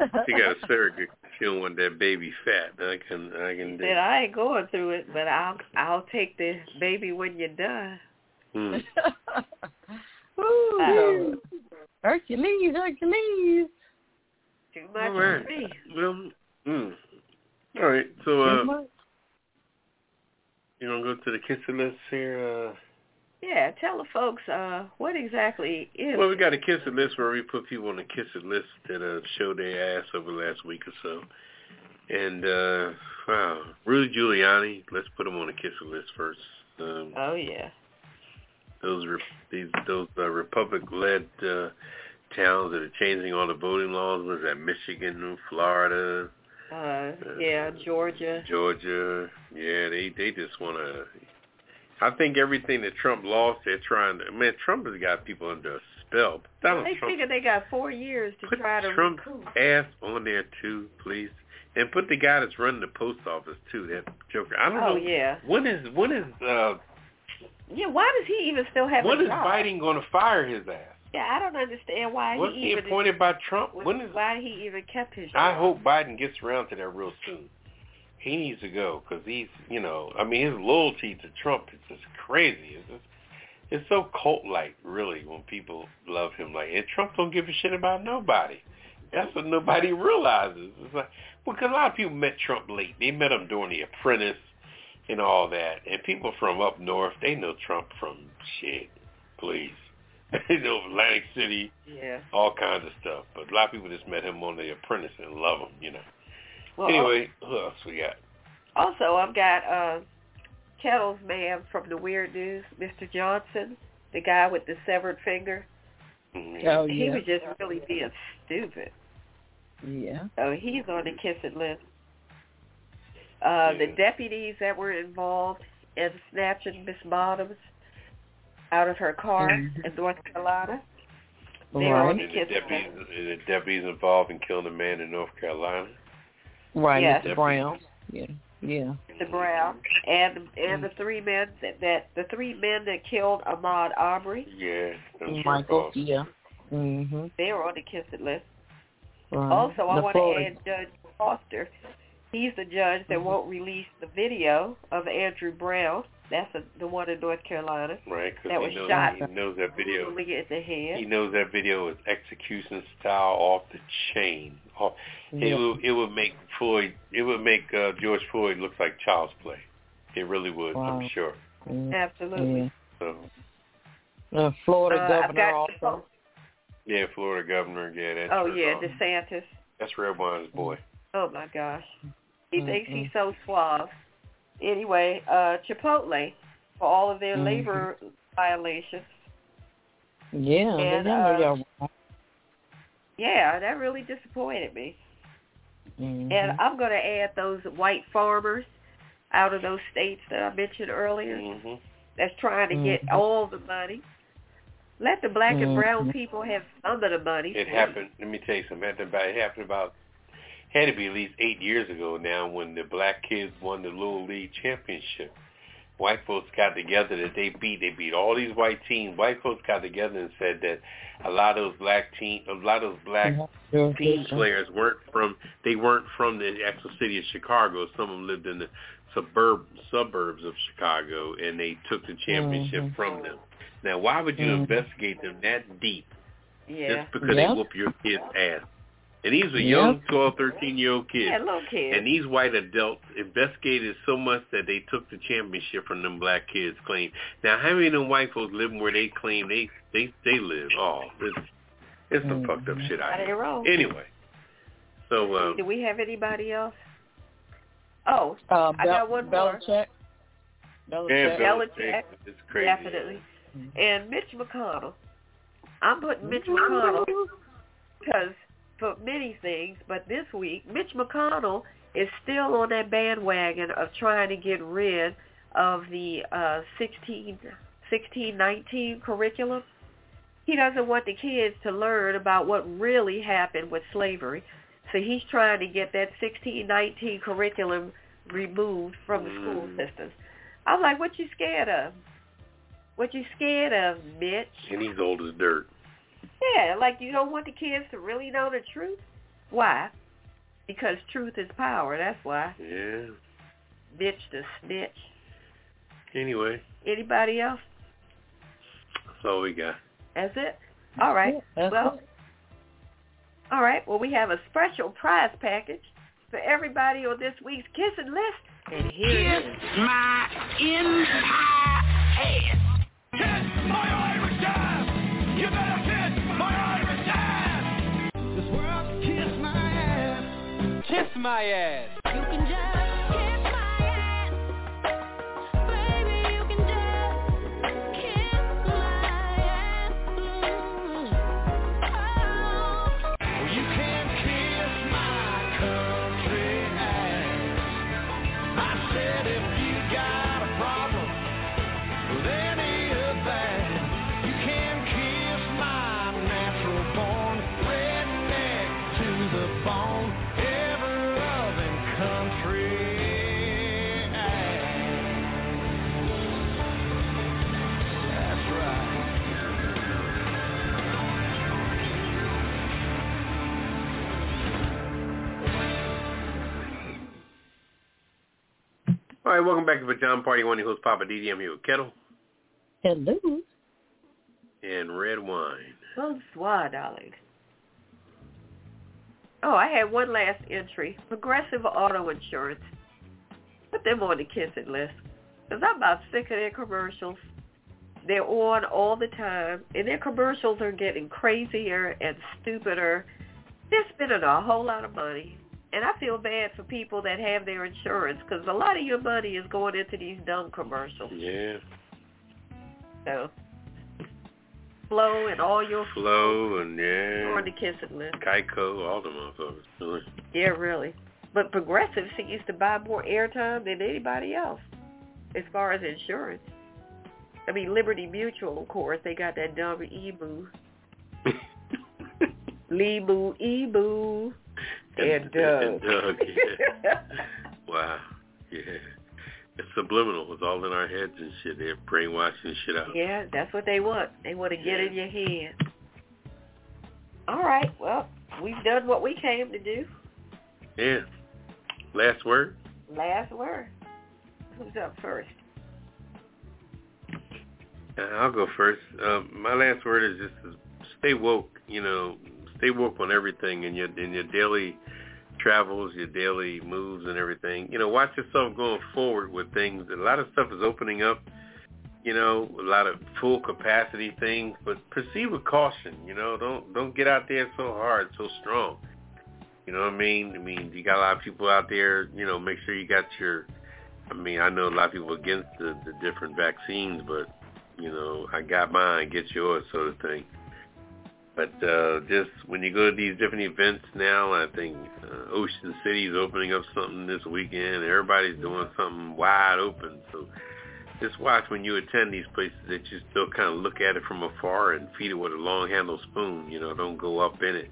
so. She got a surrogate. She don't want that baby fat. I can, I can do. Said I ain't going through it, but I'll I'll take the baby when you're done. Hmm. Ooh, Hercules, Hercules. Too much All for right. me. Well, mm. all right. So, Too uh, much. you want to go to the Kiss It List here? Uh, Yeah, tell the folks uh what exactly is. well, we got a Kiss It List where we put people on the Kiss It List that uh, showed their ass over the last week or so. And uh wow, Rudy Giuliani. Let's put him on the Kiss It List first. Um, oh yeah. those re- these those uh, Republic-led uh, towns that are changing all the voting laws. Was that Michigan, Florida, Uh yeah, Georgia. Georgia? Yeah, they they just want to. I think everything that Trump lost, they're trying to. Man, Trump has got people under a spell. Donald They Trump, figure they got four years to put try to Trump's recoup. ass on there too, please, and put the guy that's running the post office too. That joker. I don't Oh know. yeah. When is when is uh Yeah, why does he even still have when a is job? Biden going to fire his ass? Yeah, I don't understand why Was he he even appointed by Trump? When is why he even kept his I hope Biden gets around to that real soon. He needs to go because he's, you know, I mean, his loyalty to Trump is just crazy. It's just, it's so cult-like, really, when people love him. Like, and Trump don't give a shit about nobody. That's what nobody realizes. It's like because a lot of people met Trump late. They met him during The Apprentice and all that. And people from up north, they know Trump from shit. Please, they know Atlantic City, Yeah. all kinds of stuff. But a lot of people just met him on The Apprentice and love him, you know. Well, anyway, who else we got? Also, I've got uh, Ketel's man from the Weird News, Mr. Johnson, the guy with the severed finger. Mhm. Oh He yeah, was just really being stupid. yeah. So he's on the kissing list. Uh, The deputies that were involved in snatching Miss Bottoms out of her car Mhm. in North Carolina. They Right. are on And the the deputies, list. the deputies involved in killing a man in North Carolina. Right, Yes. Mr. Brown. Yeah, yeah. The Brown and and the three men that, that the three men that killed Ahmaud Arbery. Yeah, those Michael. jerk-offs. Yeah. Mhm. They are on the kissing list. Right. Also, I The want to add Judge Foster. He's the judge that Mhm. won't release the video of Andrew Brown That's a, the one in North Carolina. Right, because That he was knows, shot. he knows that video. At the head. He knows that video is execution style off the chain. Off, It would it would make Floyd it would make uh, George Floyd look like child's play. It really would. Wow. I'm sure. Mm, Absolutely. So yeah. Uh, Florida Uh, governor also. yeah, Florida governor. Yeah, that's Oh yeah, Wine. DeSantis. that's Redwine's boy. Oh my gosh. He Mm, thinks he's so suave. Anyway, uh Chipotle for all of their Mhm. labor violations. Yeah, And, they know uh, y'all. right. Yeah, that really disappointed me. Mhm. And I'm going to add those white farmers out of those states that I mentioned earlier hmm that's trying to get Mhm. all the money. Let the black and brown Mhm. people have some of the money. It please. happened. Let me tell you something. About, it happened about had to be at least eight years ago now when the black kids won the little league championship. White folks got together that they beat. They beat all these white teams. White folks got together and said that a lot of those black team, a lot of those black Sure. team players weren't from. They weren't from the actual city of Chicago. Some of them lived in the suburb suburbs of Chicago, and they took the championship Mhm. from them. Now, why would you Mhm. investigate them that deep Yeah. just because Yeah. they whoop your kid's ass. And these were Yeah. young 12, 13 year old kids. Yeah, little kids. And these white adults investigated so much that they took the championship from them black kids claim. Now how many of them white folks living where they claim they they they live? Oh, it's it's some Mhm. fucked up shit out Got it here. wrong. Anyway. So um Do we have anybody else? Oh, Uh, I Bel- got one more. Belichick. Belichick. yeah, Belichick. Belichick, it's crazy. Definitely. And Mitch McConnell. I'm putting Mitch Mm-hmm. McConnell because for many things, but this week Mitch McConnell is still on that bandwagon of trying to get rid of the uh 16 16 19 curriculum. He doesn't want the kids to learn about what really happened with slavery. So he's trying to get that 16 19 curriculum removed from the school Mm. systems. I'm like, what you scared of? What you scared of, Mitch? And he's old as dirt. Yeah, like you don't want the kids to really know the truth. Why? Because truth is power. That's why. Yeah. Bitch the snitch. Anyway, Anybody else? that's all we got. That's it. All right. That's well, it. all right. Well, we have a special prize package for everybody on this week's kissing list, and here it is. my entire ass. Kiss my Irish ass. You better Kiss my ass. All right, welcome back to Pajama Party. One of your hosts, Poppa DD. I'm here with Ketel Hello. and Redwine. Bonsoir, darling. Oh, I had one last entry. Progressive Auto Insurance. Put them on the kissing list. Because I'm about sick of their commercials. They're on all the time. And their commercials are getting crazier and stupider. They're spending a whole lot of money. And I feel bad for people that have their insurance because a lot of your money is going into these dumb commercials. Yeah. So, Flo and all your Flo and yeah. on the kissing list. Geico, all the motherfuckers. Yeah, really. But Progressive seems to buy more airtime than anybody else as far as insurance. I mean, Liberty Mutual, of course, they got that dumb Emu. LiMu, Emu, and Doug. and Doug, yeah. wow. Yeah. It's subliminal. It's all in our heads and shit. They're brainwashing shit out. yeah, that's what they want. They want to get in your head. All right, well, we've done what we came to do. Yeah. Last word? Last word. Who's up first? Uh, I'll go first. Um, my last word is just stay woke. You know, stay woke on everything in your in your daily travels, your daily moves, and everything. You know, watch yourself going forward with things. A lot of stuff is opening up. You know, a lot of full capacity things, but proceed with caution. You know, don't don't get out there so hard, so strong. You know what I mean? I mean, you got a lot of people out there. You know, make sure you got your. I mean, I know a lot of people against the the different vaccines, but you know, I got mine, get yours, sort of thing. But uh, just when you go to these different events now, I think uh, Ocean City is opening up something this weekend. Everybody's doing something wide open. So just watch when you attend these places that you still kind of look at it from afar and feed it with a long handle spoon. You know, don't go up in it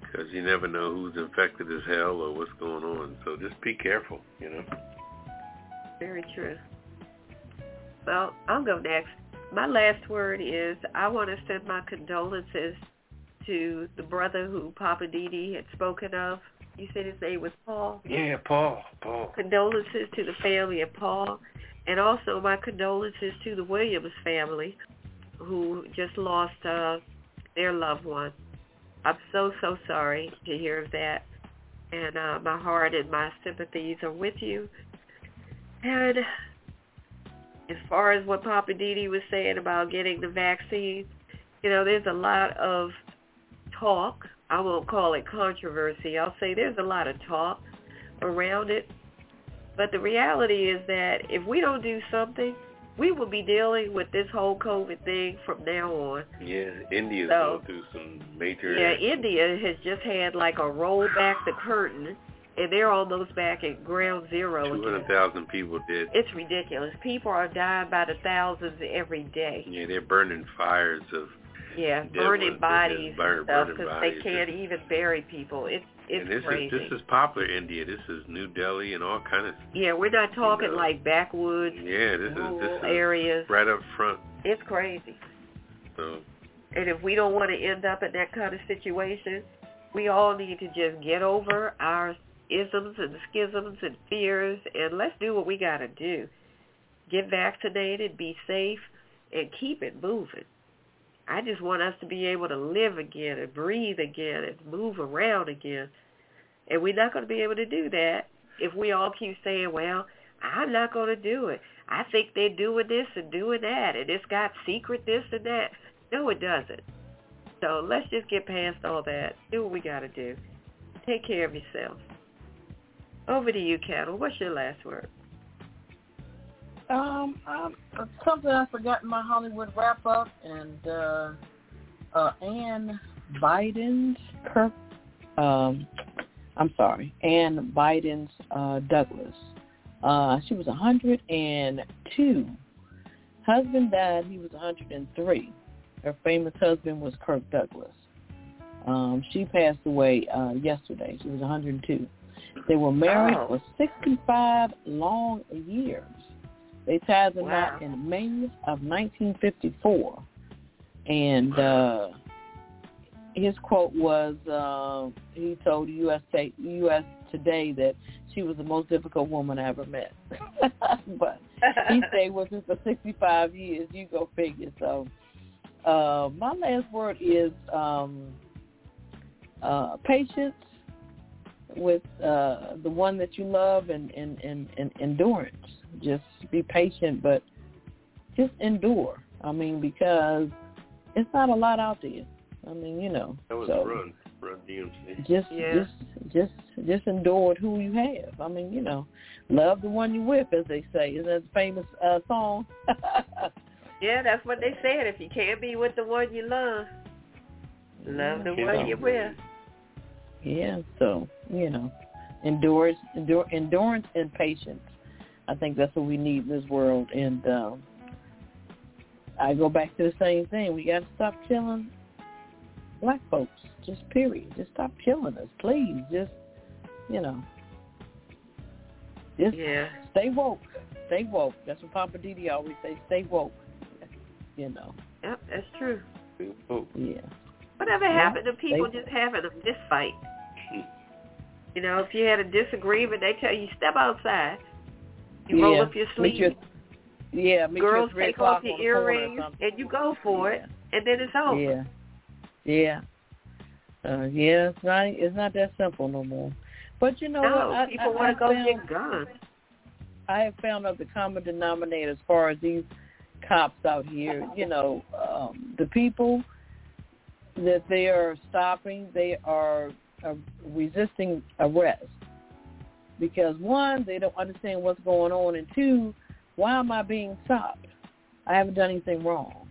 because you never know who's infected as hell or what's going on. So just be careful. You know. Very true. Well, I'll go next my last word is I want to send my condolences to the brother who Poppa DD had spoken of. You said his name was Paul? Yeah, Paul. Paul. Condolences to the family of Paul. And also my condolences to the Williams family who just lost uh, their loved one. I'm so, so sorry to hear of that. And uh, my heart and my sympathies are with you. And as far as what Poppa DD was saying about getting the vaccine, you know, there's a lot of talk. I won't call it controversy. I'll say there's a lot of talk around it. But the reality is that if we don't do something, we will be dealing with this whole COVID thing from now on. Yeah, India's so, going through some major. Yeah, India has just had like a roll back the curtain and they're almost back at ground zero. Two hundred thousand people did. It's ridiculous. People are dying by the thousands every day. Yeah, they're burning fires of. Yeah, burning bodies burn, stuff because they can't even bury people. It's it's and this crazy. Is, this is popular India. This is New Delhi and all kind of. Yeah, we're not talking you know, like backwoods. Yeah, this is this is areas right up front. It's crazy. So. And if we don't want to end up in that kind of situation, we all need to just get over our isms and schisms and fears, and let's do what we got to do. Get vaccinated, be safe, and keep it moving. I just want us to be able to live again and breathe again and move around again. And we're not going to be able to do that if we all keep saying, well, I'm not going to do it. I think they're doing this and doing that, and it's got secret this and that. No, it doesn't. So let's just get past all that. Do what we got to do. Take care of yourself. Over to you, Ketel. What's your last word? Um, um, something I forgot in my Hollywood wrap up, and uh, uh, Anne Buydens Kirk. Um, I'm sorry, Anne Buydens uh, Douglas. Uh, she was 102. Husband died. He was 103. Her famous husband was Kirk Douglas. Um, she passed away uh, yesterday. She was 102. They were married oh. for 65 long years. They tied the wow. knot in May of 1954. And uh, his quote was, uh, he told U.S. U.S. Today that she was the most difficult woman I ever met. but he stayed with her for 65 years. You go figure. So uh, my last word is um, uh, patience with uh, the one that you love and, and, and, and endurance. Just be patient, but just endure. I mean, because it's not a lot out there. I mean, you know. That was so run, run DMC. Just, yeah. just, just, just endure who you have. I mean, you know, love the one you with, as they say. Is that a famous uh, song? yeah, that's what they said. If you can't be with the one you love, love the one you're with. Yeah, so you know, endurance, endure, endurance, and patience. I think that's what we need in this world. And um, I go back to the same thing. We got to stop killing black folks. Just period. Just stop killing us, please. Just you know, just yeah. stay woke. Stay woke. That's what Poppa DD always say. Stay woke. You know. Yep, that's true. Yeah. Whatever yeah, happened to people just having a fight? You know, if you had a disagreement, they tell you step outside. You yeah, roll up your sleeves. Your, Yeah, girls it's take off the red cloth on the corner or earrings and you go for it, and then it's over. Yeah, yeah, uh, yeah. It's not. It's not that simple no more. But you know no, what? I, people want to go found, get guns. I have found out the common denominator as far as these cops out here. You know, um, the people that they are stopping, they are uh, resisting arrest because one, they don't understand what's going on, and two, why am I being stopped? I haven't done anything wrong.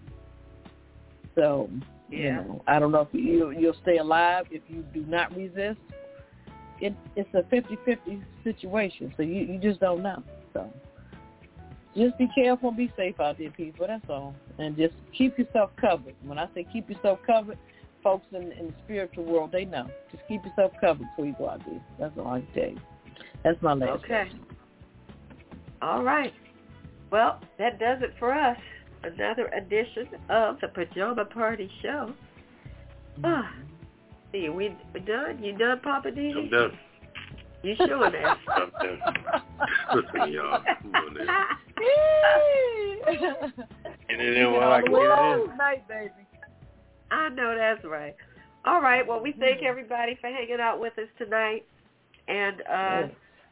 So, you Yeah. know, I don't know if you you'll stay alive if you do not resist. It it's a fifty-fifty situation, so you you just don't know. So, just be careful and be safe out there, people. That's all, and just keep yourself covered. When I say keep yourself covered, folks in, in the spiritual world they know. Just keep yourself covered before you go out there. That's all I can tell you. That's my last. Okay. All right. Well, that does it for us. Another edition of the Pajama Party Show. Ah, see, we we done? You done, Papa D? I'm done. You sure that? I'm done. Listen, y'all. I'm doing this. And then while I can get it in. night, baby. I know that's right. All right. Well, we thank everybody for hanging out with us tonight, and uh,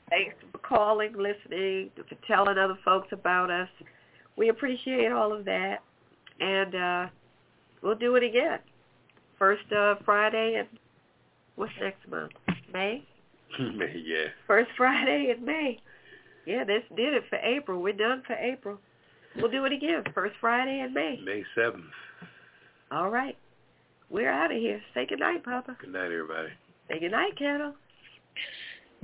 thanks for calling, listening, for telling other folks about us. We appreciate all of that, and uh, we'll do it again. First uh, Friday and what's next month? May? May. yeah. First Friday in May. Yeah, this did it for April. We're done for April. We'll do it again. First Friday in May. May 7th. All right. We're out of here. Say good night, Papa. Good night, everybody. Say good night, Ketel.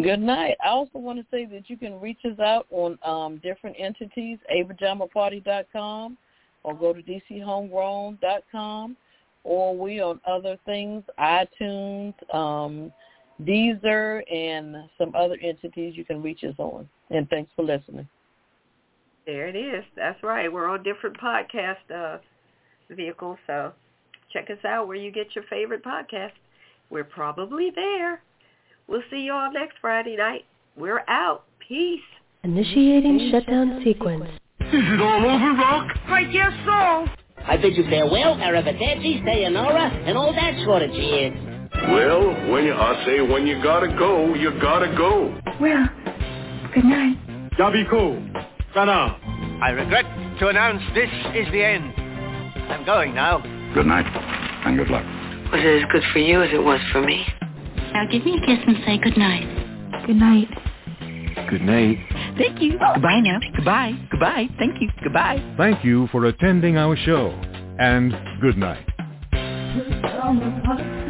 Good night. I also want to say that you can reach us out on um, different entities, apajamaparty.com or go to dchomegrown.com or we on other things, iTunes, um, Deezer, and some other entities you can reach us on. And thanks for listening. There it is. That's right. We're on different podcast uh, vehicles, so check us out where you get your favorite podcast. We're probably there. We'll see you all next Friday night. We're out. Peace. Initiating shutdown sequence. Is it all over, Rock? I guess so. I bid you farewell, arrivederci, sayonara, and all that sort of jazz. Well, when you, I say when you gotta go, you gotta go. Well, good night. Yabiko. Sana. I regret to announce this is the end. I'm going now. Good night, and good luck. Was it as good for you as it was for me? Now give me a kiss and say good night. Good night. Good night. Thank you. Goodbye now. Goodbye. Goodbye. Thank you. Goodbye. Thank you for attending our show, and good night.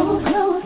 close, no.